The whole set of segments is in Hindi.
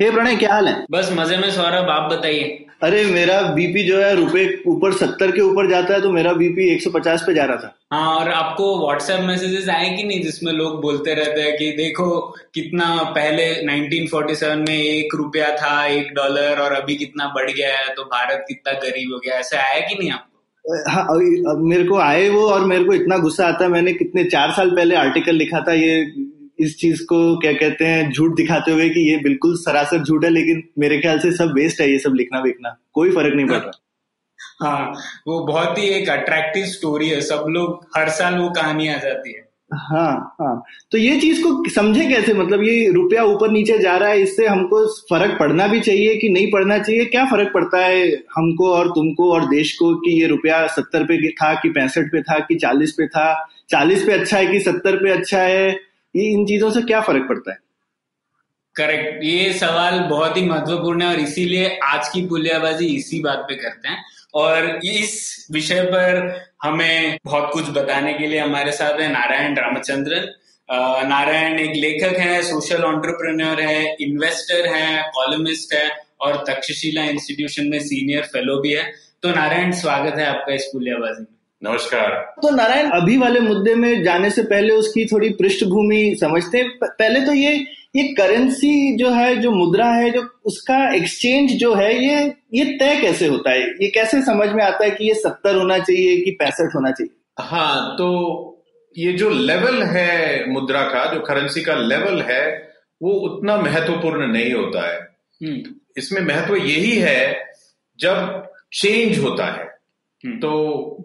हे प्रणय क्या हाल है? बस मज़े में सौरभ आप बताइए। अरे मेरा बीपी जो है रुपए ऊपर सत्तर के ऊपर जाता है तो मेरा बीपी 150 पे जा रहा था। हाँ और आपको व्हाट्सएप मैसेजेस आए कि नहीं जिसमें लोग बोलते रहते हैं कि देखो कितना पहले 1947 में एक रुपया था एक डॉलर और अभी कितना बढ़ गया है तो भारत कितना गरीब हो गया। ऐसा आया कि नहीं आपको? हाँ मेरे को आए वो और मेरे को इतना गुस्सा आता है मैंने कितने चार साल पहले आर्टिकल लिखा था ये इस चीज़ को क्या कहते हैं झूठ दिखाते हुए कि ये बिल्कुल सरासर झूठ है लेकिन मेरे ख्याल से सब वेस्ट है ये सब लिखना विकना कोई फ़र्क नहीं पड़ रहा। हाँ वो बहुत ही एक अट्रैक्टिव स्टोरी है। सब लोग हर साल वो कहानी आ जाती है। हाँ हाँ। तो ये चीज़ को समझे कैसे? मतलब ये रुपया ऊपर नीचे जा रहा है इससे हमको फ़र्क पड़ना भी चाहिए कि नहीं पड़ना चाहिए? क्या फ़र्क पड़ता है हमको और तुमको और देश को कि ये रुपया सत्तर पे था कि पैंसठ पे था कि चालीस पे था? चालीस पे अच्छा है कि सत्तर पे अच्छा है? ये इन चीज़ों से क्या फ़र्क पड़ता है? करेक्ट ये सवाल बहुत ही महत्वपूर्ण है और इसीलिए आज की पुलियाबाजी इसी बात पे करते हैं। और इस विषय पर हमें बहुत कुछ बताने के लिए हमारे साथ है नारायण रामचंद्रन। नारायण एक लेखक है सोशल एंटरप्रेन्योर है इन्वेस्टर है कॉलमिस्ट है और तक्षशिला इंस्टीट्यूशन में सीनियर फेलो भी है। तो नारायण, स्वागत है आपका इस पुलियाबाजी में। नमस्कार। तो नारायण अभी वाले मुद्दे में जाने से पहले उसकी थोड़ी पृष्ठभूमि समझते हैं। पहले तो ये ये करेंसी जो है जो मुद्रा है जो उसका एक्सचेंज जो है ये ये तय कैसे होता है? ये कैसे समझ में आता है कि ये सत्तर होना चाहिए कि पैंसठ होना चाहिए? हाँ तो ये जो लेवल है मुद्रा का जो करेंसी का लेवल है वो उतना महत्वपूर्ण नहीं होता है। हम्म। इसमें महत्व यही है जब चेंज होता है। तो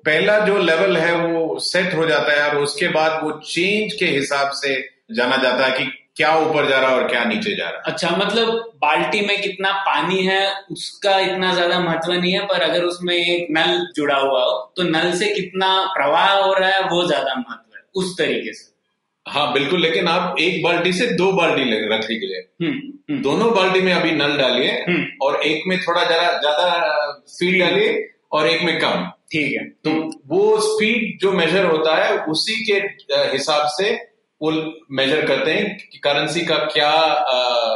पहला जो लेवल है वो सेट हो जाता है और उसके बाद वो चेंज के हिसाब से जाना जाता है कि क्या ऊपर जा रहा है और क्या नीचे जा रहा है। अच्छा मतलब बाल्टी में कितना पानी है उसका इतना ज़्यादा महत्व नहीं है पर अगर उसमें एक नल जुड़ा हुआ हो तो नल से कितना प्रवाह हो रहा है वो ज़्यादा महत्व है उस तरीके से। हाँ बिल्कुल लेकिन आप एक बाल्टी से दो बाल्टी रख लीजिए हम्म हम्म। दोनों बाल्टी में अभी नल डालिए हम्म। और एक में थोड़ा जरा ज़्यादा फील डालिए और एक में कम। ठीक है। तो वो स्पीड जो मेजर होता है उसी के हिसाब से वो मेजर करते हैं कि करेंसी का क्या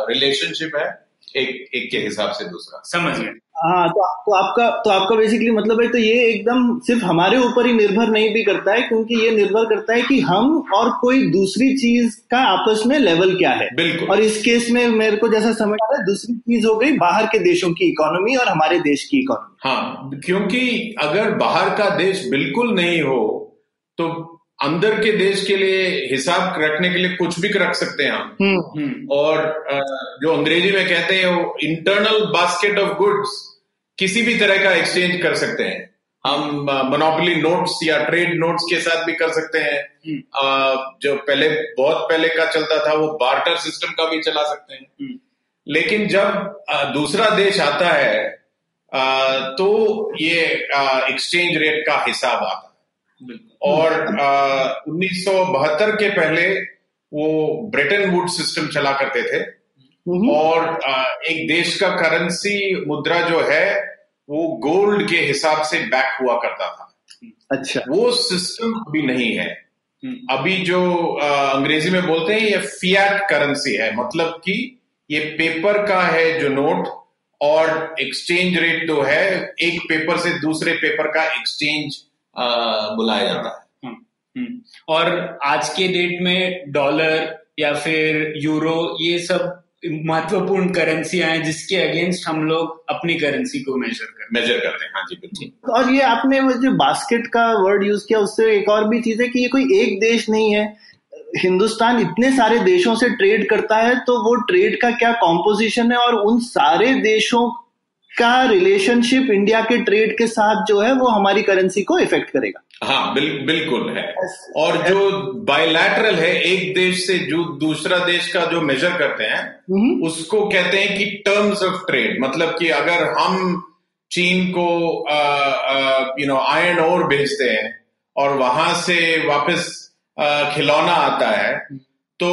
रिलेशनशिप है। एक एक के हिसाब से दूसरा। समझ गए हाँ तो, तो आपका तो आपका बेसिकली मतलब है तो ये एकदम सिर्फ़ हमारे ऊपर ही निर्भर नहीं भी करता है क्योंकि ये निर्भर करता है कि हम और कोई दूसरी चीज़ का आपस में लेवल क्या है। बिल्कुल। और इस केस में मेरे को जैसा समझ आ रहा है दूसरी चीज़ हो गई बाहर के देशों की इकोनॉमी और हमारे देश की इकोनॉमी हाँ क्योंकि अगर बाहर का देश बिल्कुल नहीं हो तो अंदर के देश के लिए हिसाब रखने के लिए कुछ भी रख सकते हैं हम। हम्म। और जो अंग्रेज़ी में कहते हैं वो इंटरनल बास्केट ऑफ़ गुड्स किसी भी तरह का एक्सचेंज कर सकते हैं। हम मोनोपोली नोट्स या ट्रेड नोट्स के साथ भी कर सकते हैं। हम्म। जो पहले बहुत पहले का चलता था वो बार्टर सिस्टम का भी चला सकते हैं। हम्म। लेकिन जब दूसरा देश आता है तो ये एक्सचेंज रेट का हिसाब आता है। और उन्नीस सौ बहत्तर के पहले वो ब्रिटेन वुड सिस्टम चला करते थे। और अ, एक देश का करेंसी मुद्रा जो है वो गोल्ड के हिसाब से बैक हुआ करता था। अच्छा। वो सिस्टम अभी नहीं है। हम्म। अभी जो अ, अंग्रेज़ी में बोलते हैं ये फियाट करेंसी है। मतलब कि ये पेपर का है जो नोट और एक्सचेंज रेट जो है एक पेपर से दूसरे पेपर का एक्सचेंज बुलाया जाता है। हम्म, हम्म। और आज के डेट में डॉलर या फिर यूरो ये सब महत्वपूर्ण करेंसियाँ हैं जिसके अगेंस्ट हम लोग अपनी करेंसी को मेजर करते मेजर करते हैं हाँ जी बिल्कुल। और ये आपने वो जो बास्केट का वर्ड यूज़ किया उससे एक और भी चीज़ है कि ये कोई एक देश नहीं है। हिंदुस्तान इतने सारे देशों से ट्रेड करता है तो वो ट्रेड का क्या कॉम्पोजिशन है और उन सारे देशों का रिलेशनशिप इंडिया के ट्रेड के साथ जो है वो हमारी करेंसी को इफ़ेक्ट करेगा। हाँ बिल, बिल्कुल है। और जो बायलैटरल है एक देश से जो दूसरा देश का जो मेजर करते हैं उसको कहते हैं कि टर्म्स ऑफ़ ट्रेड मतलब कि अगर हम चीन को यू नो आयरन और भेजते हैं और वहाँ से वापस खिलौना आता है तो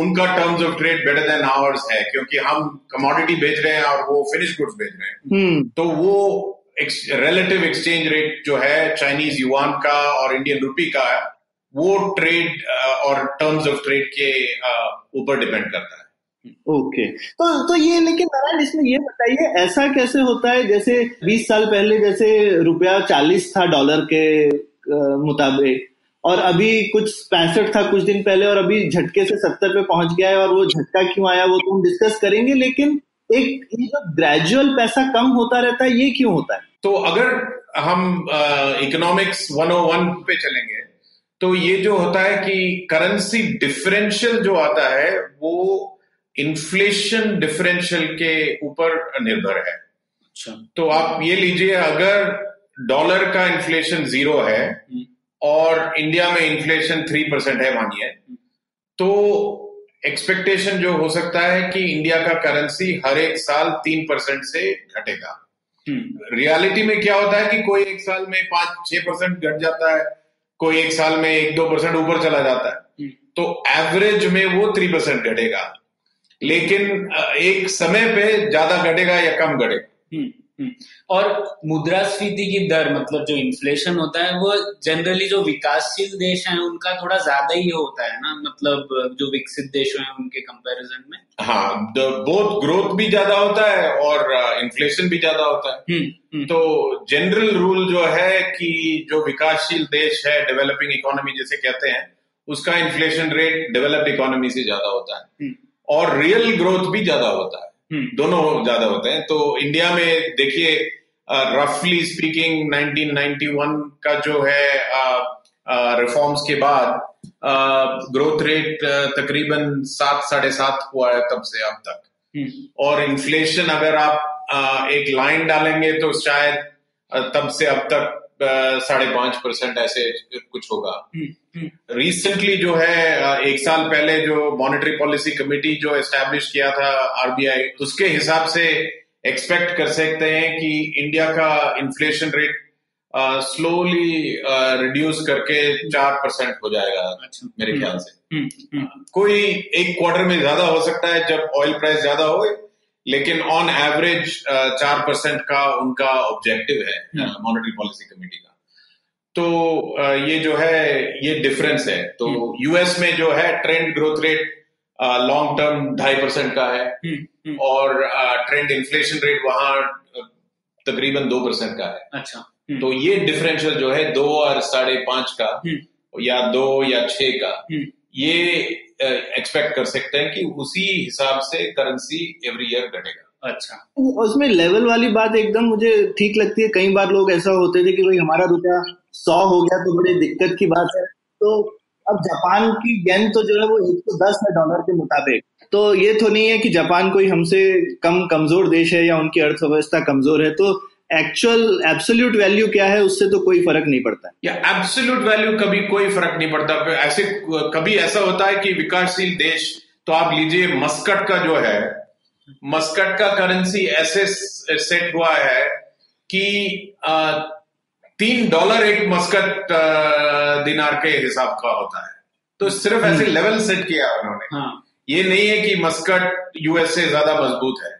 उनका terms of trade better than ours है क्योंकि हम कमोडिटी बेच रहे हैं और वो फिनिश गुड्स बेच रहे हैं हम्म। तो वो रिलेटिव एक्सचेंज रेट जो है चाइनीज़ युवान का और इंडियन रुपी का वो ट्रेड और टर्म्स ऑफ़ ट्रेड के ऊपर डिपेंड करता है ओके okay. तो तो ये लेकिन नारायण इसमें ये बताइए ऐसा कैसे होता है जैसे 20 साल पहले जैसे रुपया 40 था डॉलर के मुताबिक और अभी कुछ पैंसठ था कुछ दिन पहले और अभी झटके से सत्तर पे पहुँच गया है और वो झटका क्यों आया वो तो हम डिस्कस करेंगे लेकिन एक ये जो ग्रेजुअल पैसा कम होता रहता है ये क्यों होता है? तो अगर हम इकोनॉमिक्स वन ओ वन पे चलेंगे तो ये जो होता है कि करेंसी डिफरेंशियल जो आता है वो इन्फ्लेशन डिफरेंशियल के ऊपर निर्भर है। अच्छा। तो आप ये लीजिए अगर डॉलर का इन्फ्लेशन ज़ीरो है हम्म। और इंडिया में इन्फ्लेशन थ्री परसेंट है मानिए तो एक्सपेक्टेशन जो हो सकता है कि इंडिया का करेंसी हर एक साल तीन परसेंट से घटेगा रियलिटी हम्म। में क्या होता है कि कोई एक साल में पाँच छह परसेंट घट जाता है कोई एक साल में एक दो परसेंट ऊपर चला जाता है हम्म। तो एवरेज में वो थ्री परसेंट घटेगा लेकिन एक समय पे ज़्यादा घटेगा या कम घटेगा हम्म। और मुद्रास्फीति की दर मतलब जो इन्फ्लेशन होता है वो जनरली जो विकासशील देश हैं उनका थोड़ा ज़्यादा ही होता है ना मतलब जो विकसित देश हैं उनके कंपैरिजन में हाँ बोथ ग्रोथ भी ज़्यादा होता है और इन्फ्लेशन भी ज़्यादा होता है हुँ, हम्म, हुँ. तो जनरल रूल जो है कि जो विकासशील देश है डेवलपिंग इकोनॉमी जैसे कहते हैं उसका इन्फ्लेशन रेट डेवलप्ड इकोनॉमी से ज़्यादा होता है हम्म। और रियल ग्रोथ भी ज़्यादा होता है हम्म। दोनों ज़्यादा होते हैं। तो इंडिया में देखिए रफली स्पीकिंग 1991 का जो है रिफॉर्म्स के बाद ग्रोथ रेट तकरीबन सात साढ़े सात हुआ है तब से अब तक। हम्म। और इन्फ्लेशन अगर आप एक लाइन डालेंगे तो शायद तब से अब तक साढ़े पाँच परसेंट ऐसे कुछ होगा। रिसेंटली हम्म, हम्म। जो है एक साल पहले जो मॉनेटरी पॉलिसी कमेटी जो एस्टेब्लिश किया था आरबीआई उसके हिसाब से एक्सपेक्ट कर सकते हैं कि इंडिया का इन्फ्लेशन रेट स्लोली रिड्यूस करके चार परसेंट हो जाएगा अच्छा, मेरे हम्म, ख्याल से कोई एक क्वार्टर में ज़्यादा हो सकता है जब ऑयल प्राइस ज़्यादा हो लेकिन ऑन एवरेज uh, चार परसेंट का उनका ऑब्जेक्टिव है मॉनेटरी पॉलिसी कमेटी का। तो uh, ये जो है ये डिफरेंस है। तो यूएस हम्म। में जो है trend growth rate long term ढाई परसेंट का है। हम्म, हम्म। और ट्रेंड इन्फ्लेशन रेट वहाँ तकरीबन दो परसेंट का है। अच्छा। तो ये डिफरेंशियल जो है दो और साढ़े पाँच का या दो या छह का। ये एक्सपेक्ट कर सकते हैं कि उसी हिसाब से करेंसी एवरी ईयर घटेगा। अच्छा। उसमें लेवल वाली बात एकदम मुझे ठीक लगती है। कई बार लोग ऐसा होते थे कि भाई हमारा रुपया सौ हो गया तो बड़ी दिक्कत की बात है। तो अब जापान की गेन तो जो है वो एक सौ दस है डॉलर के मुताबिक। तो ये तो नहीं है कि जापान कोई हमसे कम कमज़ोर देश है या उनकी अर्थव्यवस्था कमज़ोर है। तो एक्चुअल एब्सोल्यूट वैल्यू क्या है उससे तो कोई फ़र्क नहीं पड़ता। या एब्सोल्यूट वैल्यू कभी कोई फ़र्क नहीं पड़ता। ऐसे कभी ऐसा होता है कि विकासशील देश तो आप लीजिए मस्कट का जो है मस्कट का करेंसी ऐसे सेट हुआ है कि आ, तीन डॉलर एक मस्कट दिनार के हिसाब का होता है। तो सिर्फ़ ऐसे लेवल हम्म। सेट किया उन्होंने। हाँ। ये नहीं है कि मस्कट यूएस से ज़्यादा मज़बूत है।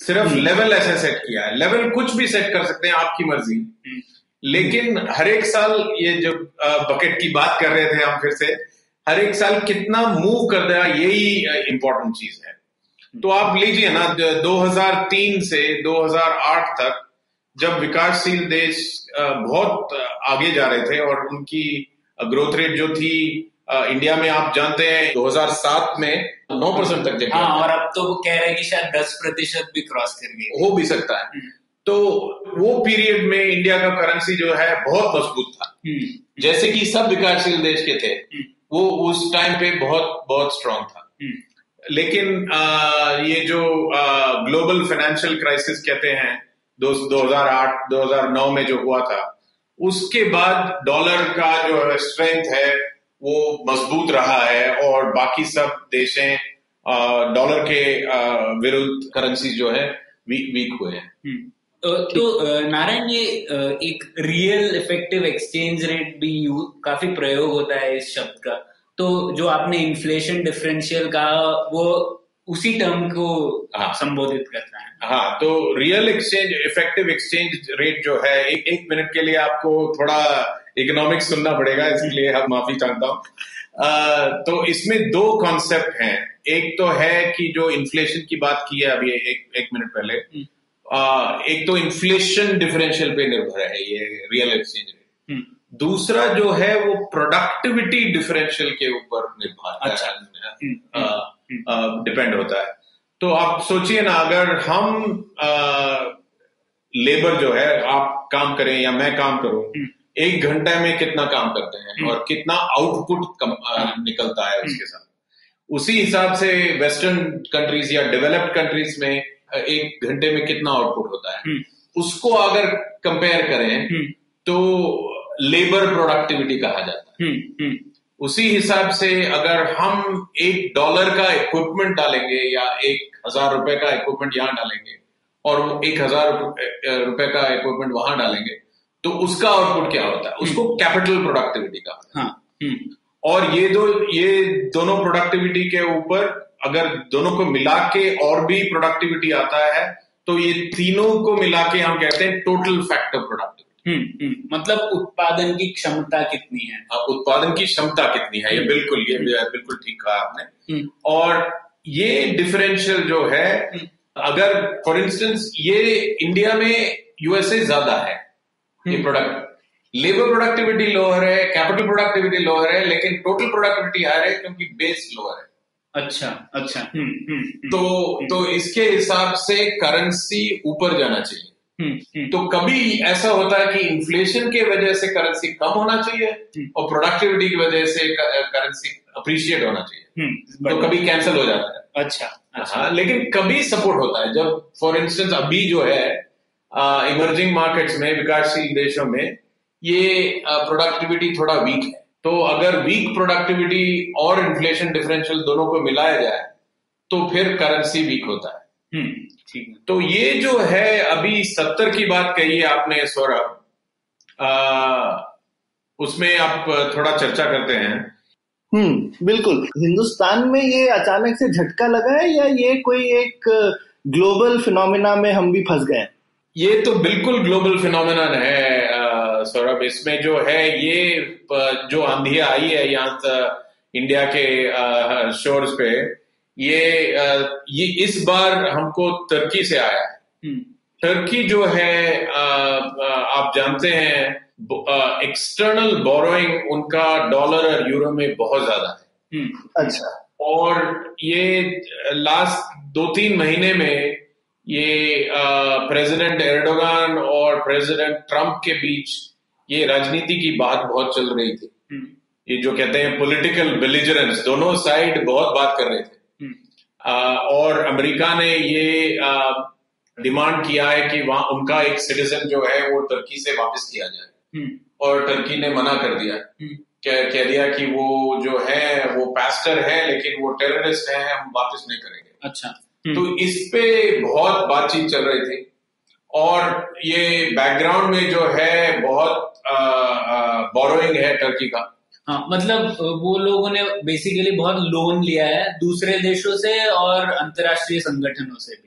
सिर्फ़ लेवल हम्म। ऐसे सेट किया है लेवल कुछ भी सेट कर सकते हैं आपकी मर्ज़ी हम्म। लेकिन हर एक साल ये जब बकेट की बात कर रहे थे हम फिर से हर एक साल कितना मूव कर दिया यही इंपॉर्टेंट चीज़ है तो आप लीजिए ना 2003 से 2008 तक जब विकासशील देश बहुत आगे जा रहे थे और उनकी ग्रोथ रेट जो थी इंडिया में आप जानते हैं 2007 में नौ परसेंट तक देखा हाँ, और अब तो वो कह रहे हैं कि शायद दस प्रतिशत भी क्रॉस कर गई हो भी सकता है हम्म। तो वो पीरियड में इंडिया का करेंसी जो है बहुत मज़बूत था हम्म। जैसे कि सब विकासशील देश के थे हम्म। वो उस टाइम पे बहुत बहुत स्ट्रांग था लेकिन आ, ये जो ग्लोबल फाइनेंशियल क्राइसिस कहते हैं दो, 2008 2009 में जो हुआ था उसके बाद डॉलर का जो स्ट्रेंथ है वो मज़बूत रहा है और बाकी सब देशें डॉलर के विरुद्ध करेंसी जो है वीक वीक हुए हैं। हम्म। तो नारायण ये एक रियल इफ़ेक्टिव एक्सचेंज रेट भी यू काफ़ी प्रयोग होता है इस शब्द का। तो जो आपने इन्फ्लेशन डिफरेंशियल कहा वो उसी टर्म को हाँ, संबोधित करता है। हाँ तो real exchange effective exchange rate जो है एक एक मिनट के लिए आपको थोड़ा इकोनॉमिक्स सुनना पड़ेगा इसलिए हम माफ़ी चाहता हूँ। तो इसमें दो कॉन्सेप्ट हैं। एक तो है कि जो इन्फ्लेशन की बात की है अभी एक एक मिनट पहले। हम्म। एक तो इन्फ्लेशन डिफरेंशियल पे निर्भर है ये रियल एक्सचेंज रेट दूसरा जो है वो प्रोडक्टिविटी डिफरेंशियल के ऊपर निर्भर अच्छा। डिपेंड हम्म, हम्म। होता है। तो आप सोचिए ना अगर हम आ, लेबर जो है आप काम करें या मैं काम करूँ एक घंटे में कितना काम करते हैं और कितना आउटपुट निकलता है उसके साथ। उसी हिसाब से वेस्टर्न कंट्रीज़ या डेवलप्ड कंट्रीज़ में एक घंटे में कितना आउटपुट होता है। हम्म। उसको अगर कंपेयर करें हम्म। तो लेबर प्रोडक्टिविटी कहा जाता है। हम्म, उसी हिसाब से अगर हम एक डॉलर का इक्विपमेंट डालेंगे या एक हज़ार रुपए का इक्विपमेंट यहाँ डालेंगे और एक हज़ार रुपए का इक्विपमेंट वहाँ डालेंगे तो उसका आउटपुट क्या होता है? उसको कैपिटल प्रोडक्टिविटी का हाँ, और ये दो ये दोनों प्रोडक्टिविटी के ऊपर अगर दोनों को मिला के और भी प्रोडक्टिविटी आता है तो ये तीनों को मिला के हम कहते हैं टोटल फैक्टर प्रोडक्टिविटी मतलब उत्पादन की क्षमता कितनी है? हाँ, उत्पादन की क्षमता कितनी है? ये हम्म। बिल्कुल ये हम्म। बिल्कुल ठीक कहा आपने। हम्म। और ये डिफरेंशियल जो है अगर फॉर इंस्टेंस ये इंडिया में यूएसए ज़्यादा है ये प्रोडक्ट लेबर प्रोडक्टिविटी लोअर है कैपिटल प्रोडक्टिविटी लोअर है लेकिन टोटल प्रोडक्टिविटी हायर है क्योंकि बेस लोअर है। अच्छा अच्छा। हुँ, हुँ, तो हुँ. तो इसके हिसाब से करेंसी ऊपर जाना चाहिए। तो कभी ऐसा होता है कि इन्फ्लेशन के वजह से करेंसी कम होना चाहिए और प्रोडक्टिविटी की वजह से करेंसी अप्रिशिएट होना चाहिए। तो कभी कैंसिल हो जाता है। अच्छा, अच्छा। हाँ लेकिन कभी सपोर्ट होता है। जब फॉर इंस्टेंस अभी जो है इमर्जिंग मार्केट्स में विकासशील देशों में ये प्रोडक्टिविटी थोड़ा वीक है। तो अगर वीक प्रोडक्टिविटी और इन्फ्लेशन डिफरेंशियल दोनों को मिलाया जाए तो फिर करेंसी वीक होता है। हम्म, तो ये जो है अभी सत्तर की बात कही है आपने सौरभ। उसमें आप थोड़ा चर्चा करते हैं। हम्म बिल्कुल। हिंदुस्तान में ये अचानक से झटका लगा है या ये कोई एक ग्लोबल फिनोमिना में हम भी फंस गए ये तो बिल्कुल ग्लोबल फिनोमिना है सौरभ इसमें जो है ये जो आंधी आई है यहाँ इंडिया के शोर्स पे ये ये इस बार हमको तुर्की से आया है हम्म। तुर्की जो है आप जानते हैं एक्सटर्नल बोरोइंग उनका डॉलर और यूरो में बहुत ज़्यादा है हम्म। अच्छा और ये लास्ट दो तीन महीने में ये प्रेसिडेंट एर्डोगान और प्रेसिडेंट ट्रंप के बीच ये राजनीति की बात बहुत चल रही थी। हम्म। ये जो कहते हैं पॉलिटिकल बिलीजरेंस दोनों साइड बहुत बात कर रहे थे। हम्म। आ, और अमेरिका ने ये आ, डिमांड किया है कि वहाँ उनका एक सिटीजन जो है वो तुर्की से वापस किया जाए। हम्म। और तुर्की ने मना कर दिया। कह, कह दिया कि वो जो है वो पास्टर है लेकिन वो टेररिस्ट है हम वापस नहीं करेंगे। अच्छा। तो इस पे बहुत बातचीत चल रही थी। और ये बैकग्राउंड में जो है बहुत बोरोइंग है टर्की का। हाँ मतलब वो लोगों ने बेसिकली बहुत लोन लिया है दूसरे देशों से और अंतर्राष्ट्रीय संगठनों से भी।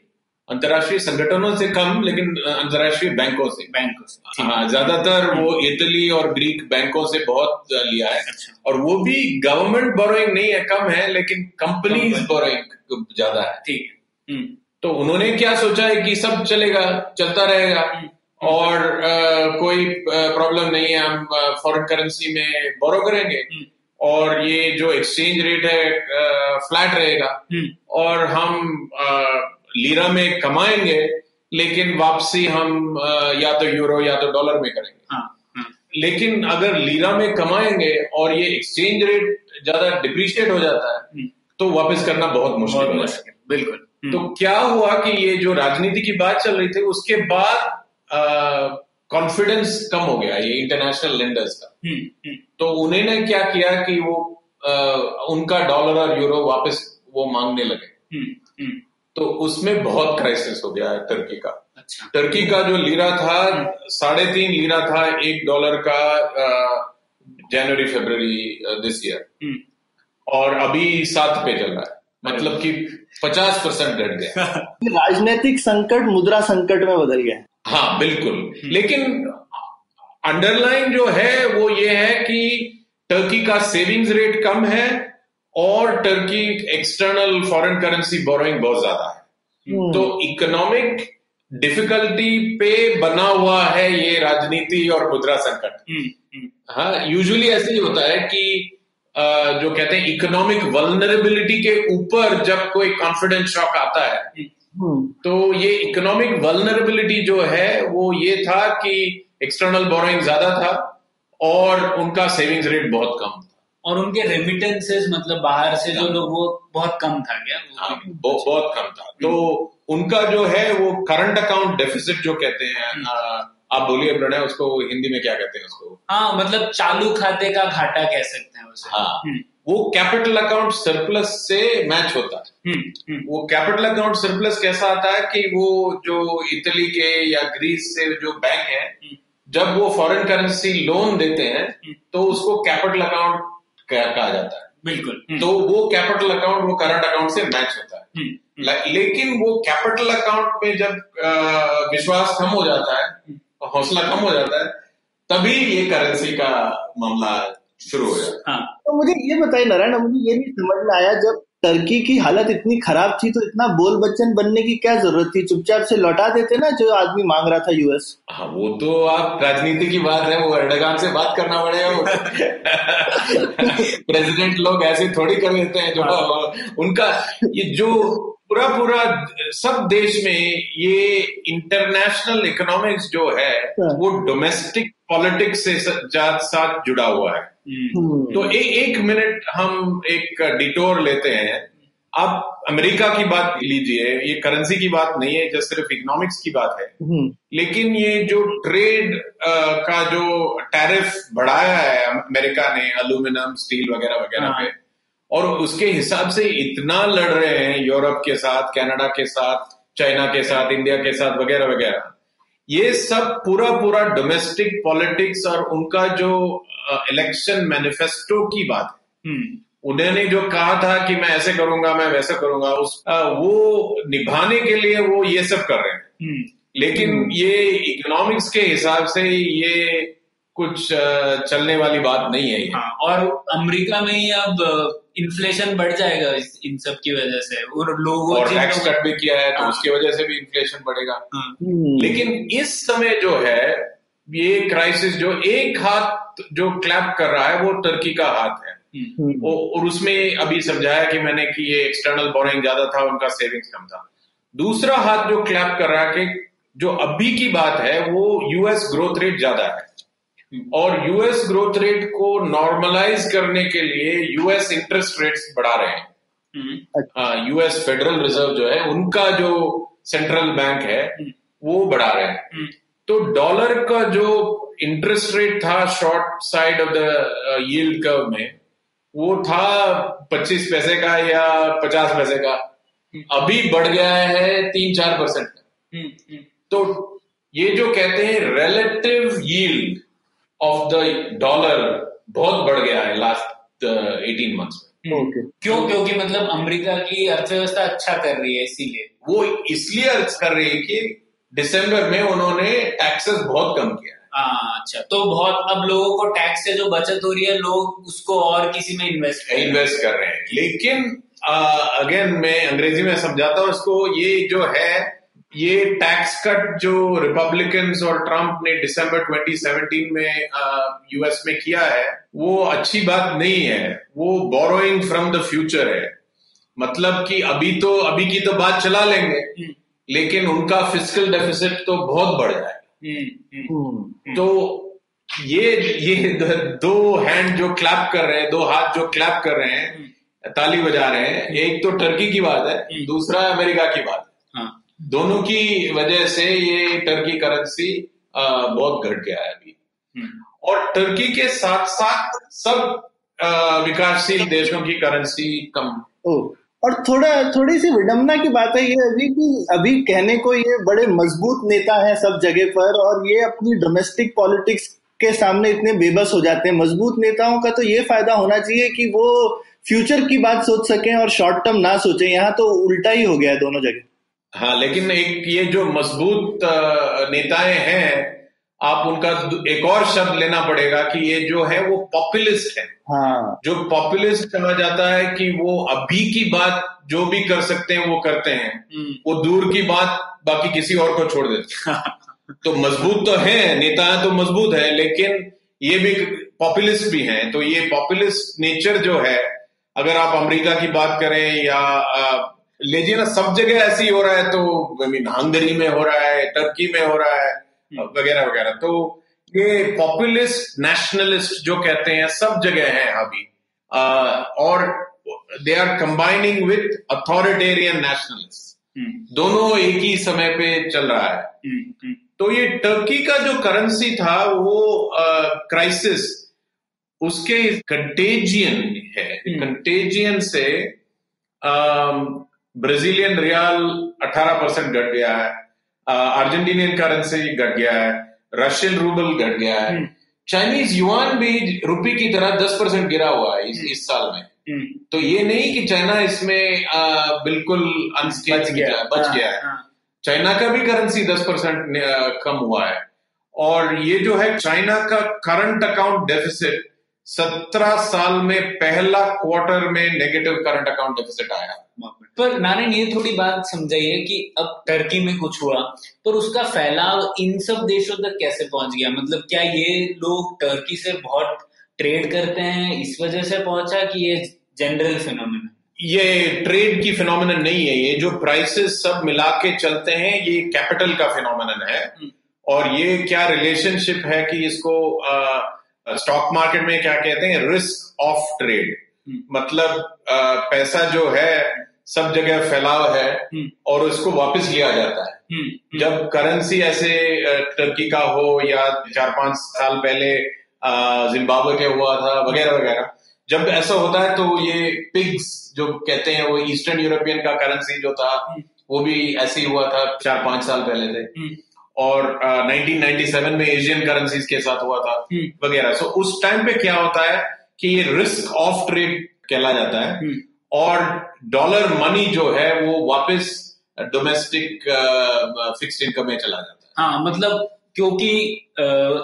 अंतरराष्ट्रीय संगठनों से कम लेकिन अंतरराष्ट्रीय बैंकों से। बैंकों से हाँ ज़्यादातर वो इटली और ग्रीक बैंकों से बहुत लिया है। अच्छा। और वो भी गवर्नमेंट बोरोइंग नहीं है कम है लेकिन कंपनीज़ बोरोइंग ज़्यादा है। ठीक है। हम्म। तो उन्होंने क्या सोचा है कि सब चलेगा चलता रहेगा हम्म। और आ, कोई प्रॉब्लम नहीं है हम फॉरेन करेंसी में बोरो करेंगे हम्म। और ये जो एक्सचेंज रेट है फ्लैट रहेगा हम्म। और हम आ, लीरा में कमाएँगे लेकिन वापसी हम आ, या तो यूरो या तो डॉलर में करेंगे हाँ, हाँ। लेकिन अगर लीरा में कमाएँगे और ये एक्सचेंज रेट ज़्यादा डिप्रिशिएट हो जाता है हम्म। तो वापस करना बहुत मुश्किल बिल्कुल हम्म, तो क्या हुआ कि ये जो राजनीति की बात चल रही थी उसके बाद कॉन्फिडेंस कम हो गया ये इंटरनेशनल लेंडर्स का। हम्म, हम्म, तो उन्होंने क्या किया कि वो अ, उनका डॉलर और यूरो वापस वो मांगने लगे। हम्म, हम्म, तो उसमें बहुत क्राइसिस हो गया है टर्की का। अच्छा। टर्की का जो लीरा था साढ़े तीन लीरा था एक डॉलर का जनवरी फरवरी दिस ईयर हम्म, और अभी सात पे चल रहा है। मतलब कि पचास परसेंट घट गया। राजनीतिक संकट मुद्रा संकट में बदल गया। हाँ बिल्कुल। लेकिन अंडरलाइन जो है वो ये है कि टर्की का सेविंग्स रेट कम है और Turkey external foreign currency borrowing बहुत ज़्यादा है। हम्म, तो इकोनॉमिक डिफिकल्टी पे बना हुआ है ये राजनीति और मुद्रा संकट। हम्म, हम्म, हाँ यूजुअली ऐसे ही होता है कि जो कहते हैं इकोनॉमिक वल्नरेबिलिटी के ऊपर जब कोई कॉन्फिडेंस शॉक आता है हम्म, तो ये इकोनॉमिक वल्नरेबिलिटी जो है वो ये था कि एक्सटर्नल बोरोइंग ज़्यादा था और उनका सेविंग्स रेट बहुत कम था। और उनके रेमिटेंसेस मतलब बाहर से जो लोग वो बहुत कम था क्या? वो हाँ, बहु- बहुत कम था। तो उनका जो है वो करंट अकाउंट डेफिसिट जो कहते हैं अ, आप बोलिए प्रणय उसको हिंदी में क्या कहते हैं उसको? हाँ मतलब चालू खाते का घाटा कह सकते हैं उसे। हाँ। हम्म, वो कैपिटल अकाउंट सरप्लस से मैच होता है। हम्म, हम्म, वो कैपिटल अकाउंट सरप्लस कैसा आता है कि वो जो इटली के या ग्रीस से जो बैंक है जब वो फॉरेन करेंसी लोन देते हैं तो उसको कैपिटल अकाउंट कहा जाता है। बिल्कुल तो वो कैपिटल अकाउंट वो करंट अकाउंट से मैच होता है। लेकिन वो कैपिटल अकाउंट में जब विश्वास कम हो जाता है हौसला कम हो जाता है तभी ये करेंसी का मामला शुरू हो जाता है। हाँ। तो मुझे ये बताइए नारायण मुझे ये नहीं समझ में आया जब टर्की की हालत इतनी खराब थी तो इतना बोल बच्चन बनने की क्या ज़रूरत थी? चुपचाप से लौटा देते ना जो आदमी मांग रहा था यूएस हाँ वो तो आप राजनीति की बात है वो एर्डोगान से बात करना पड़ेगा प्रेसिडेंट लोग ऐसे थोड़ी कर लेते हैं जो हाँ। उनका ये जो पूरा पूरा सब देश में ये इंटरनेशनल इकोनॉमिक्स जो है वो डोमेस्टिक पॉलिटिक्स से साथ साथ जुड़ा हुआ है। हम्म, हम्म, तो ए, एक मिनट हम एक डिटोर लेते हैं। आप अमेरिका की बात लीजिए ये करेंसी की बात नहीं है जो सिर्फ़ इकोनॉमिक्स की बात है। हम्म, लेकिन ये जो ट्रेड का जो टैरिफ बढ़ाया है अमेरिका ने अल्यूमिनियम स्टील वगैरह वगैरह हाँ। पे और उसके हिसाब से इतना लड़ रहे हैं यूरोप के साथ कनाडा के साथ चाइना के साथ इंडिया के साथ वगैरह वगैरह। ये सब पूरा पूरा डोमेस्टिक पॉलिटिक्स और उनका जो इलेक्शन मैनिफेस्टो की बात है। हम्म, उन्होंने जो कहा था कि मैं ऐसे करूँगा मैं वैसा करूँगा उस अ, वो निभाने के लिए वो ये सब कर रहे हैं। हम्म, लेकिन ये इकोनॉमिक्स के हिसाब से ये कुछ चलने वाली बात नहीं है हाँ और अमेरिका में ही अब इन्फ्लेशन बढ़ जाएगा इस- इन सब की वजह से। और लोगों और टैक्स कट भी किया है तो हाँ। उसकी वजह से भी इन्फ्लेशन बढ़ेगा। हाँ, हम्म, लेकिन इस समय जो है ये क्राइसिस जो एक हाथ जो क्लैप कर रहा है वो टर्की का हाथ है। हम्म, और उसमें अभी समझाया कि मैंने कि ये एक्सटर्नल बोरिंग ज़्यादा था उनका सेविंग्स कम था। दूसरा हाथ जो क्लैप कर रहा है कि जो अभी की बात है वो यूएस ग्रोथ रेट ज़्यादा है। और यूएस ग्रोथ रेट को नॉर्मलाइज करने के लिए यूएस इंटरेस्ट रेट्स बढ़ा रहे हैं। हम्म, यूएस फेडरल रिज़र्व जो है उनका जो सेंट्रल बैंक है वो बढ़ा रहे हैं। हम्म, तो डॉलर का जो इंटरेस्ट रेट था short side of the yield curve में वो था 25 पैसे का या 50 पैसे का। अभी बढ़ गया है तीन चार परसेंट हम्म, हम्म, तो ये जो कहते हैं relative yield of the dollar बहुत बढ़ गया है लास्ट एटीन मंथ्स में। हम्म। क्यों? क्योंकि मतलब अमेरिका की अर्थव्यवस्था अच्छा कर रही है इसीलिए। वो इसलिए अर्ज़ कर रही है कि दिसंबर में उन्होंने टैक्सेस बहुत कम किया है। अच्छा। तो बहुत अब लोगों को टैक्स से जो बचत हो रही है लोग उसको और किसी में इन्वेस्ट करें इन्वेस्ट कर रहे हैं। लेकिन अगेन मैं अंग्रेज़ी में समझाता हूँ इसको ये जो है ये टैक्स कट जो रिपब्लिकन्स और ट्रंप ने दिसंबर 2017 में यूएस में किया है वो अच्छी बात नहीं है। वो बोरोइंग फ्रॉम द फ्यूचर है। मतलब कि अभी तो अभी की तो बात चला लेंगे हम्म, लेकिन उनका फ़िज़िकल डेफिसिट तो बहुत बढ़ जाएगा। हम्म, हम्म, तो ये ये दो हैंड जो क्लैप कर रहे हैं दो हाथ जो क्लैप कर रहे हैं ताली बजा रहे हैं एक तो टर्की की बात है दूसरा अमेरिका की बात है। हाँ। दोनों की वजह से ये टर्की करेंसी बहुत घट गया है अभी। हम्म, और टर्की के साथ साथ सब विकासशील देशों की करेंसी कम। ओ और थोड़ा थोड़ी सी विडम्बना की बात है ये अभी कि अभी कहने को ये बड़े मज़बूत नेता हैं सब जगह पर और ये अपनी डोमेस्टिक पॉलिटिक्स के सामने इतने बेबस हो जाते हैं। मज़बूत नेताओं का तो ये फ़ायदा होना चाहिए कि वो फ्यूचर की बात सोच सकें और शॉर्ट टर्म ना सोचें। यहाँ तो उल्टा ही हो गया है दोनों जगह। हाँ लेकिन एक ये जो मज़बूत नेताएँ हैं आप उनका एक और शब्द लेना पड़ेगा कि ये जो है वो पॉपुलिस्ट है। हाँ। जो पॉपुलिस्ट कहा जाता है कि वो अभी की बात जो भी कर सकते हैं वो करते हैं हम्म, वो दूर की बात बाकी किसी और को छोड़ देते हैं। तो मज़बूत तो है नेता तो मज़बूत है लेकिन ये भी पॉपुलिस्ट भी हैं। तो ये पॉपुलिस्ट नेचर जो है अगर आप अमेरिका की बात करें या लीजिए ना सब जगह ऐसे ही हो रहा है तो आई मीन हंगरी में हो रहा है टर्की में हो रहा है वगैरह वगैरह। तो ये पॉपुलिस्ट नेशनलिस्ट जो कहते हैं सब जगह है अभी। और they are combining with authoritarian nationalist हम्म, दोनों एक ही समय पे चल रहा है। हम्म, हम्म, तो ये टर्की का जो करेंसी था वो क्राइसिस उसके कंटेजियन है। हम्म। कंटेजियन से ब्राजीलियन रियाल 18 परसेंट घट गया है। अर्जेंटीनियन करेंसी घट गया है। रशियन रूबल घट गया है। हम्म। चाइनीज़ युआन भी रुपी की तरह 10 परसेंट गिरा हुआ है इस, इस साल में। हम्म, तो ये नहीं कि चाइना इसमें आ, बिल्कुल बच गया। बच हाँ, गया है। हाँ, चाइना का भी करेंसी 10 परसेंट कम हुआ है। और ये जो है चाइना का करंट अकाउंट डेफिसिट 17 साल में पहला क्वार्टर में नेगेटिव करंट अकाउंट डेफिसिट आया। पर नारायण ये थोड़ी बात समझाइए कि अब टर्की में कुछ हुआ पर उसका फैलाव इन सब देशों तक कैसे पहुँच गया? मतलब क्या ये लोग टर्की से बहुत ट्रेड करते हैं? इस वजह से पहुँचा कि ये जनरल फिनोमिना ये ट्रेड की फिनोमिनन नहीं है ये जो प्राइसेस सब मिला के चलते हैं ये कैपिटल का फिनोमिनन है। हम्म। और ये क्या रिलेशनशिप है कि इसको स्टॉक मार्केट में क्या कहते हैं? Risk of trade. मतलब अ, पैसा जो है सब जगह फैलाव है हम्म। और उसको वापस लिया जाता है। जब करेंसी ऐसे टर्की का हो या चार पाँच साल पहले जिम्बाब्वे के हुआ था वगैरह वगैरह। जब ऐसा होता है तो ये पिग्स जो कहते हैं वो ईस्टर्न यूरोपियन का करेंसी जो था वो भी ऐसे ही हुआ था चार पाँच साल पहले थे और अ, 1997 में एशियन करेंसीज के साथ हुआ था हम्म। वगैरह। सो उस टाइम पे क्या होता है कि ये रिस्क ऑफ़ ट्रेड कहला जाता है। हम्म। और डॉलर मनी जो है वो वापस डोमेस्टिक फिक्स्ड इनकम में चला जाता है। हाँ मतलब क्योंकि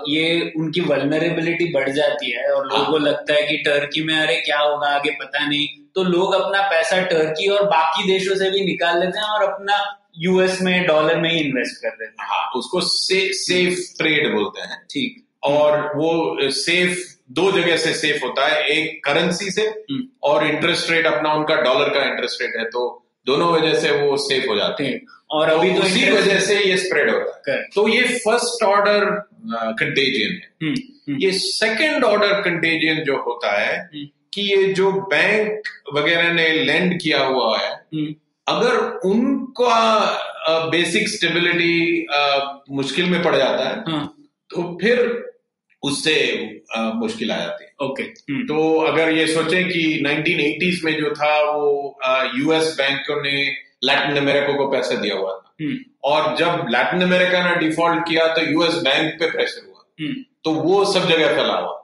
ये उनकी वल्नरेबिलिटी बढ़ जाती है और लोगों को लगता है कि टर्की में अरे क्या होगा आगे पता नहीं। तो लोग अपना पैसा टर्की और बाकी देशों से भी निकाल लेते हैं और अपना यूएस में डॉलर में ही इन्वेस्ट कर देते हैं। हाँ उसको से, सेफ़ ट्रेड बोलते हैं। ठीक। और वो सेफ़ दो जगह से सेफ़ होता है एक करेंसी से हम्म। और इंटरेस्ट रेट अपना उनका डॉलर का इंटरेस्ट रेट है तो दोनों वजह से वो सेफ़ हो जाते हैं। और अभी तो उसी वजह से ये स्प्रेड होता है। तो ये फ़र्स्ट ऑर्डर कंटेजियन है। हम्म, हम्म, ये सेकंड ऑर्डर कंटेजियन जो होता है हम्म। कि ये जो बैंक वगैरह ने लैंड किया हुआ है हम्म, अगर उनका बेसिक स्टेबिलिटी मुश्किल में पड़ जाता है हाँ। तो फिर उससे मुश्किल आ जाती है। ओके। हम्म, तो अगर ये सोचे कि 1980s में जो था वो यूएस बैंकों ने लैटिन अमेरिका को पैसा दिया हुआ था। हम्म, और जब लैटिन अमेरिका ने डिफ़ॉल्ट किया तो यूएस बैंक पे प्रेशर हुआ। हम्म, तो वो सब जगह फैला हुआ।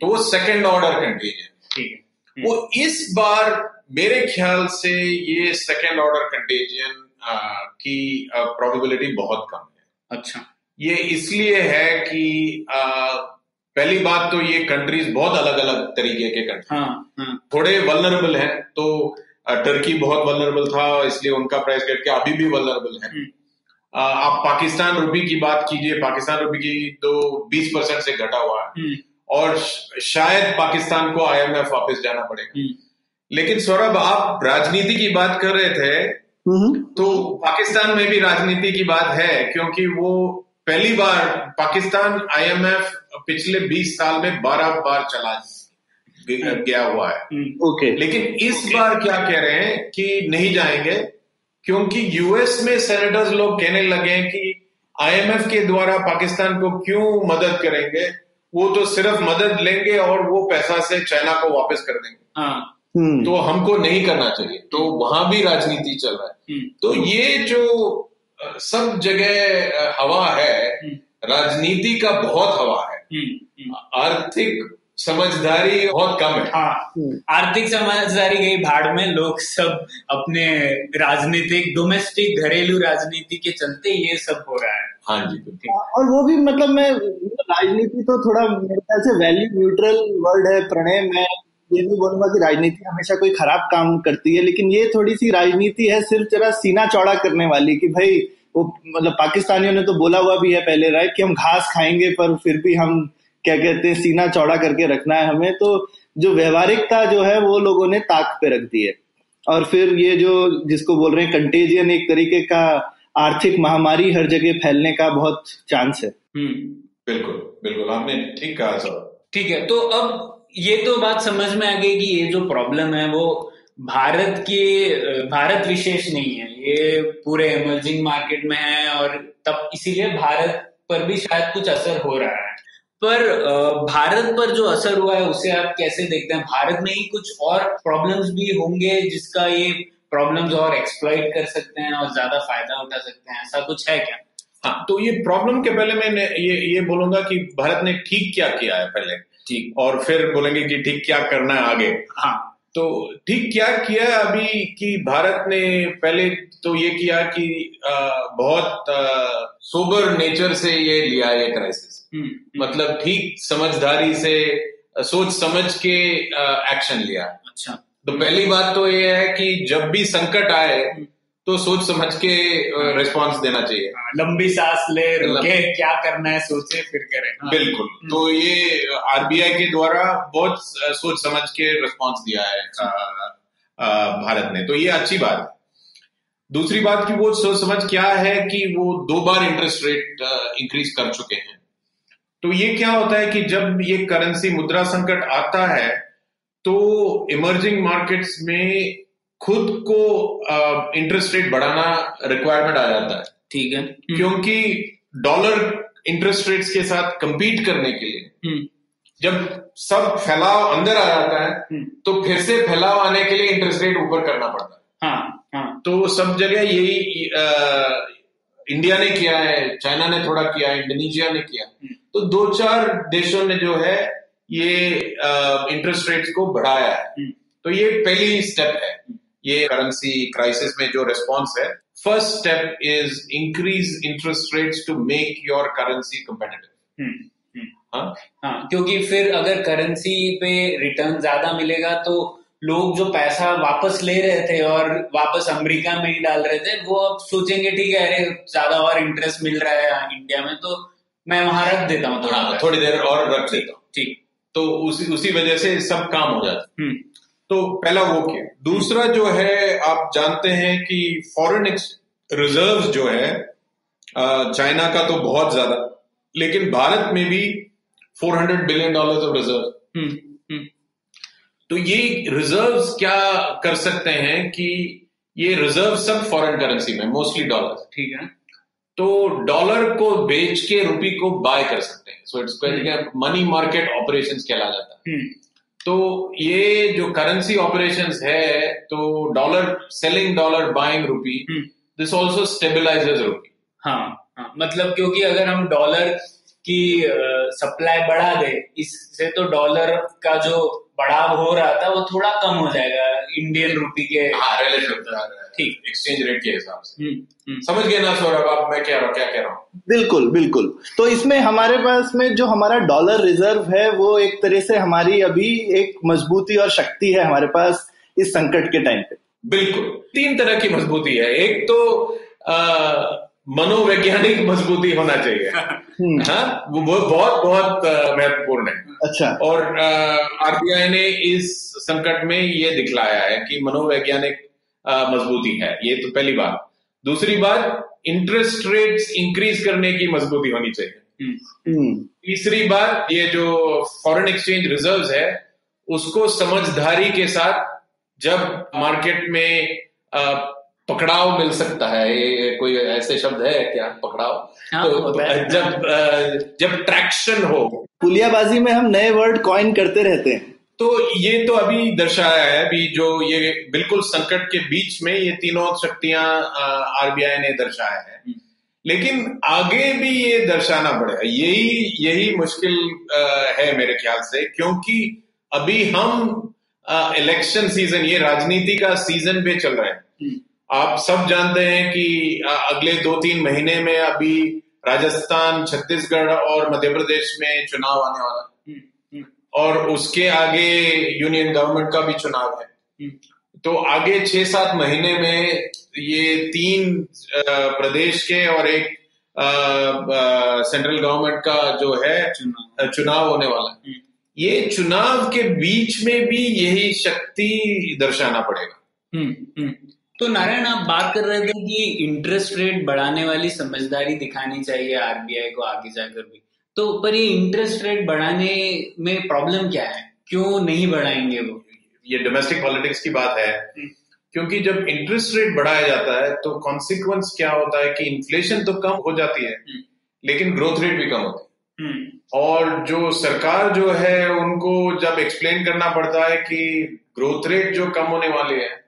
तो वो सेकेंड ऑर्डर कंटेजन वो इस बार मेरे ख्याल से ये सेकेंड ऑर्डर कंटेजन की प्रोबेबिलिटी बहुत कम है। अच्छा। ये इसलिए है कि आ, पहली बात तो ये कंट्रीज़ बहुत अलग अलग तरीके के कंट्री हाँ। हाँ थोड़े वल्नरेबल हैं तो टर्की बहुत वल्नरेबल था इसलिए उनका प्राइस घट गया अभी भी वल्नरेबल है। हम्म। अ, आप पाकिस्तान रुपी की बात कीजिए पाकिस्तान रुपी की तो 20 परसेंट से घटा हुआ है। हम्म, और शायद पाकिस्तान को आईएमएफ वापस जाना पड़ेगा। हम्म, लेकिन सौरभ आप राजनीति की बात कर रहे थे तो पाकिस्तान में भी राजनीति की बात है क्योंकि वो पहली बार पाकिस्तान आईएमएफ पिछले 20 साल में 12 बार चला है गया हुआ है। हम्म, ओके लेकिन इस बार क्या कह रहे हैं कि नहीं जाएँगे? क्योंकि यूएस में सेनेटर्स लोग कहने लगे हैं कि आईएमएफ के द्वारा पाकिस्तान को क्यों मदद करेंगे? वो तो सिर्फ़ मदद लेंगे और वो पैसा से चाइना को वापस कर देंगे। हाँ। हम्म। तो हमको नहीं करना चाहिए। तो वहाँ भी राजनीति चल रहा है। हम्म, तो ये जो सब जगह हवा है। हम्म। राजनीति का बहुत हवा है। हम्म, हम्म, आर्थिक समझदारी बहुत कम है। हाँ। आर्थिक समझदारी गई भाड़ में लोग सब अपने राजनीतिक डोमेस्टिक घरेलू राजनीति के चलते ये सब हो रहा है। हाँ जी बिल्कुल। और वो भी मतलब मैं राजनीति तो थोड़ा मेरे ख्याल से वैल्यू न्यूट्रल वर्ड है प्रणय मैं ये नहीं बोलूँगा कि राजनीति हमेशा कोई खराब काम करती है लेकिन ये थोड़ी सी राजनीति है सिर्फ़ जरा सीना चौड़ा करने वाली कि भाई वो मतलब पाकिस्तानियों ने तो बोला हुआ भी है पहले राइट कि हम घास खाएँगे पर फिर भी हम क्या कहते हैं सीना चौड़ा करके रखना है हमें। तो जो व्यवहारिकता जो है वो लोगों ने ताक पे रख दी है। और फिर ये जो जिसको बोल रहे हैं कंटेजियन एक तरीके का आर्थिक महामारी हर जगह फैलने का बहुत चांस है। हम्म बिल्कुल बिल्कुल आपने ठीक कहा सर। ठीक है तो अब ये तो बात समझ में आ गई कि ये जो प्रॉब्लम है वो भारत के, भारत विशेष नहीं है। ये पूरे इमर्जिंग मार्केट में है और तब इसीलिए भारत पर भी शायद कुछ असर हो रहा है। पर भारत पर जो असर हुआ है, उसे आप कैसे देखते हैं? भारत में ही कुछ और प्रॉब्लम्स भी होंगे जिसका ये प्रॉब्लम्स और एक्सप्लॉइट कर सकते हैं और ज़्यादा फ़ायदा उठा सकते हैं। ऐसा कुछ है क्या? हाँ तो ये प्रॉब्लम के पहले मैं ये ये बोलूँगा कि भारत ने ठीक क्या किया है पहले? ठीक और फिर बोलेंगे कि ठीक क्या करना है आगे। हाँ। तो ठीक क्या किया अभी कि भारत ने पहले तो ये किया कि अ, बहुत सोबर नेचर से ये लिया ये क्राइसिस हम्म मतलब ठीक समझदारी से सोच समझ के एक्शन लिया। अच्छा। तो पहली बात तो ये है कि जब भी संकट आए तो सोच समझ के रिस्पांस देना चाहिए। हाँ, लंबी सांस ले रुके क्या करना है सोचे फिर करें। हाँ, बिल्कुल। तो ये आरबीआई के द्वारा बहुत सोच समझ के रिस्पांस दिया है भारत ने। तो ये अच्छी बात है। दूसरी बात की वो सोच समझ क्या है कि वो दो बार इंटरेस्ट रेट इंक्रीज कर चुके हैं। तो ये क्या होता है कि जब ये करेंसी मुद्रा संकट आता है तो इमर्जिंग मार्केट्स में खुद को इंटरेस्ट रेट बढ़ाना रिक्वायरमेंट आ जाता है। ठीक है। हम्म, क्योंकि डॉलर इंटरेस्ट रेट्स के साथ compete करने के लिए हम्म, जब सब फैलाव अंदर आ जाता है हम्म, तो फिर से फैलाव आने के लिए इंटरेस्ट रेट ऊपर करना पड़ता है। हाँ हाँ। तो सब जगह यही इंडिया ने किया है चाइना ने थोड़ा किया है इंडोनेशिया ने किया तो दो चार देशों ने जो है ये इंटरेस्ट रेट्स को बढ़ाया है। तो ये पहली स्टेप है। ये करेंसी क्राइसिस में जो रिस्पॉन्स है first step is increase interest rates to make your currency competitive हाँ? हाँ क्योंकि फिर अगर करेंसी पे रिटर्न ज़्यादा मिलेगा तो लोग जो पैसा वापस ले रहे थे और वापस अमेरिका में ही डाल रहे थे वो अब सोचेंगे ठीक है अरे ज़्यादा और इंटरेस्ट मिल रहा है इंडिया में तो मैं वहाँ रख देता हूँ थोड़ा हाँ, थोड़ी देर और रख देता हूँ। ठीक। तो उसी उसी वजह से सब काम हो जाता है। हम्म तो पहला वो किया। दूसरा जो है आप जानते हैं कि फॉरेन रिज़र्व जो है चाइना का तो बहुत ज़्यादा लेकिन भारत में भी 400 बिलियन डॉलर्स ऑफ़ रिज़र्व तो ये रिजर्व्स क्या कर सकते हैं कि ये रिज़र्व सब फॉरेन करेंसी में मोस्टली डॉलर ठीक है। तो डॉलर को बेच के रुपी को बाय कर सकते हैं। So it's money market operation कहला जाता है। हम्म। तो ये जो करेंसी ऑपरेशन है तो dollar selling dollar buying rupee. This also stabilise rupee हाँ हाँ मतलब क्योंकि अगर हम डॉलर की सप्लाई बढ़ा दे इससे तो डॉलर का जो बढ़ाव हो रहा था वो थोड़ा कम हो जाएगा इंडियन रुपी के हाँ रिलेटिव ठीक। एक्सचेंज रेट के हिसाब से। हम्म, हम्म, समझ गए ना सौरभ आप मैं क्या क्या कह रहा हूँ? बिल्कुल बिल्कुल। तो इसमें हमारे पास में जो हमारा डॉलर रिज़र्व है वो एक तरह से हमारी अभी एक मजबूती और शक्ति है हमारे पास इस संकट के टाइम पे। बिल्कुल। तीन तरह की मजबूती है। एक तो आ, मनोवैज्ञानिक मजबूती होना चाहिए। हम्म, हाँ वो बहुत बहुत महत्वपूर्ण है। अच्छा। और आरबीआई ने इस संकट में ये दिखलाया है कि मनोवैज्ञानिक मजबूती है। ये तो पहली बात। दूसरी बात इंटरेस्ट रेट्स इंक्रीज करने की मजबूती होनी चाहिए। हम्म, हम्म, तीसरी बात ये जो फॉरेन एक्सचेंज रिजर्व्स है उसको समझदारी के साथ जब मार्केट में आ, पकड़ाव मिल सकता है? ये कोई ऐसे शब्द है क्या? पकड़ाव? हाँ, तो जब जब ट्रैक्शन हो। पुलियाबाजी में हम नए वर्ड कॉइन करते रहते हैं। तो ये तो अभी दर्शाया है अभी जो ये बिल्कुल संकट के बीच में ये तीनों शक्तियाँ आरबीआई ने दर्शाया है। लेकिन आगे भी ये दर्शाना पड़ेगा। यही यही मुश्किल है मेरे ख्याल से क्योंकि अभी हम इलेक्शन सीज़न ये राजनीति का सीज़न पे चल रहा है। आप सब जानते हैं कि अगले दो तीन महीने में अभी राजस्थान छत्तीसगढ़ और मध्य प्रदेश में चुनाव आने वाला है। और उसके आगे यूनियन गवर्नमेंट का भी चुनाव है। तो आगे छह सात महीने में ये तीन प्रदेश के और एक सेंट्रल गवर्नमेंट का जो है चुनाव। चुनाव होने वाला है। ये चुनाव के बीच में भी यही शक्ति दर्शाना पड़ेगा। हम्म हम्म। तो नारायण आप बात कर रहे थे कि इंटरेस्ट रेट बढ़ाने वाली समझदारी दिखानी चाहिए आरबीआई को आगे जाकर भी। तो पर ये इंटरेस्ट रेट बढ़ाने में प्रॉब्लम क्या है? क्यों नहीं बढ़ाएँगे वो? ये डोमेस्टिक पॉलिटिक्स की बात है। क्योंकि जब इंटरेस्ट रेट बढ़ाया जाता है तो कॉन्सिक्वेंस क्या होता है कि इन्फ्लेशन तो कम हो जाती है लेकिन ग्रोथ रेट भी कम होती है। हम्म। और जो सरकार जो है उनको जब एक्सप्लेन करना पड़ता है कि ग्रोथ रेट जो कम होने वाले हैं